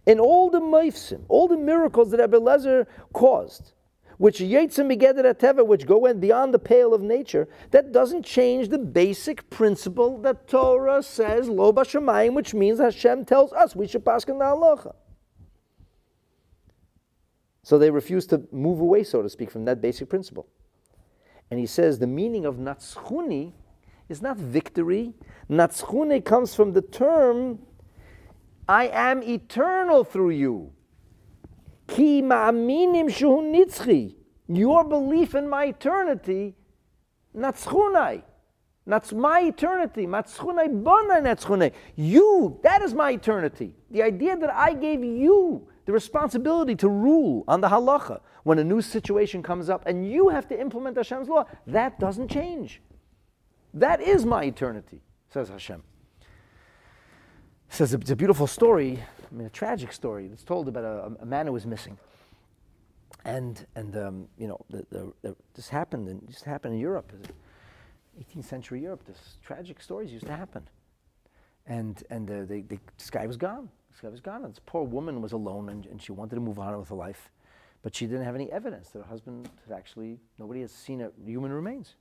Speaker 1: And all the maifsim, all the miracles that Abelezer caused, which Yetzim Teva, which go in beyond the pale of nature, that doesn't change the basic principle that Torah says, Lo which means Hashem tells us we should pass in the halacha. So they refuse to move away, so to speak, from that basic principle. And he says the meaning of Natschuni is not victory. Natschune comes from the term, I am eternal through you. Ki ma'aminim nitzchi. Your belief in my eternity, natschunai. That's my eternity. Matschunai bana netschunai. You, that is my eternity. The idea that I gave you the responsibility to rule on the halacha when a new situation comes up and you have to implement Hashem's law, that doesn't change. That is my eternity, says Hashem. Says it's a beautiful story, I mean a tragic story. It's told about a, a man who was missing, and and um, you know the, the, the, this happened in just happened in Europe, 18th century Europe. This tragic stories used to happen, and and uh, they, they, this guy was gone. This guy was gone. And this poor woman was alone, and, and she wanted to move on with her life, but she didn't have any evidence that her husband had actually. Nobody has seen a, human remains.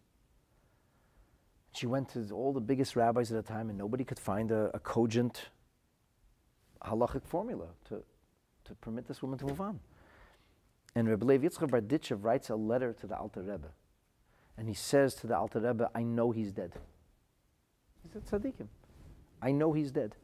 Speaker 1: She went to all the biggest rabbis at the time, and nobody could find a, a cogent halachic formula to, to permit this woman to move on. And Rebbe Levi Yitzchak Berditchev writes a letter to the Alter Rebbe. And he says to the Alter Rebbe, I know he's dead. He said, Tzaddikim, I know he's dead.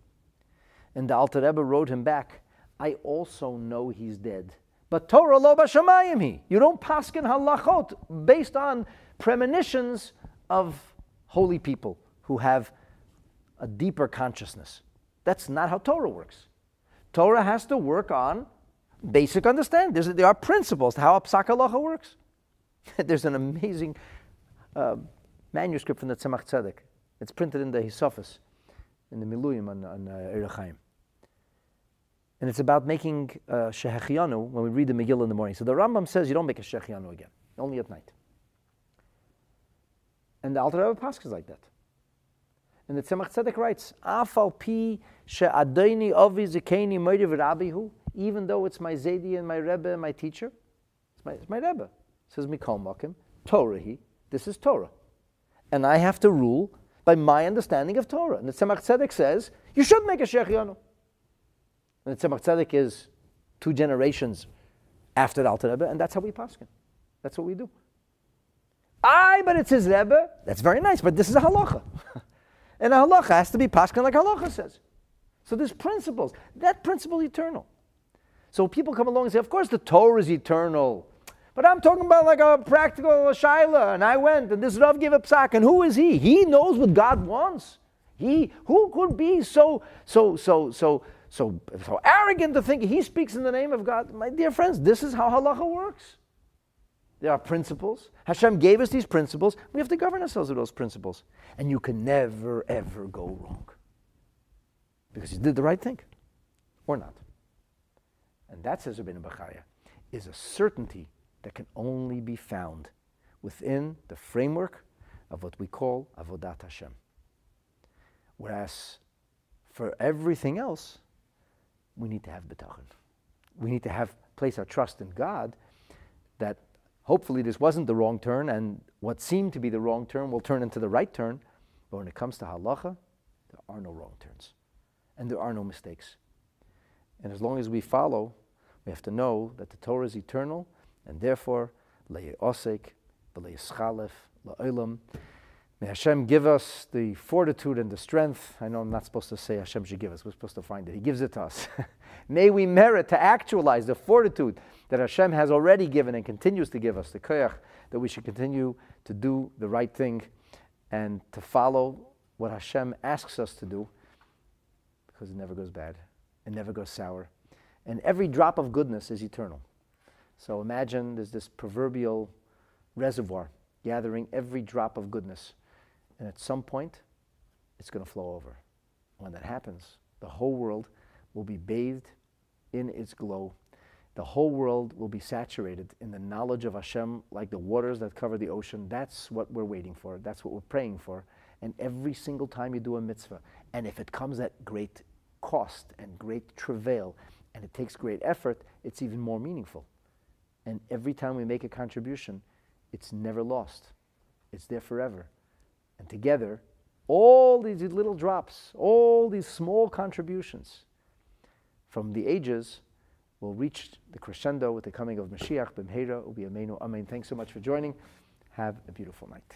Speaker 1: And the Alter Rebbe wrote him back, I also know he's dead. But Torah lo b'shamayim he. You don't paskin halachot based on premonitions of holy people who have a deeper consciousness. That's not how Torah works. Torah has to work on basic understanding. There are principles to how a psak halacha works. There's an amazing uh, manuscript from the Tzemach Tzedek. It's printed in the Hisofis, in the Miluyim on, on uh, And it's about making uh, Shehechianu when we read the Megillah in the morning. So the Rambam says you don't make a Shehechianu again, only at night. And the Alter Rebbe Pasch is like that. And the Tzemach Tzedek writes, Afal pi she'adayni avi zekeni rabihu, even though it's my Zedi and my Rebbe and my teacher, it's my, it's my Rebbe. Says Mikol Mokim, Torah he, this is Torah. And I have to rule by my understanding of Torah. And the Tzemach Tzedek says, you should make a Shechianu. And the Tzemach Tzedek is two generations after the Alter Rebbe, and that's how we paskin. That's what we do. I, but it's his Rebbe. That's very nice, but this is a halacha. and a halacha has to be paskin like halacha says. So there's principles. That principle eternal. So people come along and say, of course the Torah is eternal. But I'm talking about like a practical shaila, and I went, and this Rav gave a psak, and who is he? He knows what God wants. He who could be so so so so so so arrogant to think he speaks in the name of God? My dear friends, this is how halacha works. There are principles. Hashem gave us these principles. We have to govern ourselves with those principles. And you can never, ever go wrong. Because you did the right thing. Or not. And that, says Rabbeinu Bechaya, is a certainty that can only be found within the framework of what we call Avodat Hashem. Whereas for everything else, we need to have bitachon. We need to have place our trust in God that hopefully this wasn't the wrong turn, and what seemed to be the wrong turn will turn into the right turn. But when it comes to halacha, there are no wrong turns, and there are no mistakes. And as long as we follow, we have to know that the Torah is eternal, and therefore, le'osek, le'eschalef, le'olam. May Hashem give us the fortitude and the strength. I know I'm not supposed to say Hashem should give us. We're supposed to find it. He gives it to us. May we merit to actualize the fortitude that Hashem has already given and continues to give us, the koyach, that we should continue to do the right thing and to follow what Hashem asks us to do because it never goes bad, it never goes sour. And every drop of goodness is eternal. So imagine there's this proverbial reservoir gathering every drop of goodness. And at some point, it's going to flow over. When that happens, the whole world will be bathed in its glow the whole world will be saturated in the knowledge of Hashem like the waters that cover the ocean. That's what we're waiting for. That's what we're praying for. And every single time you do a mitzvah, and if it comes at great cost and great travail, and it takes great effort, it's even more meaningful. And every time we make a contribution, it's never lost. It's there forever. And together, all these little drops, all these small contributions from the ages will reach the crescendo with the coming of Mashiach b'mheira ubi amenu amen. Thanks so much for joining. Have a beautiful night.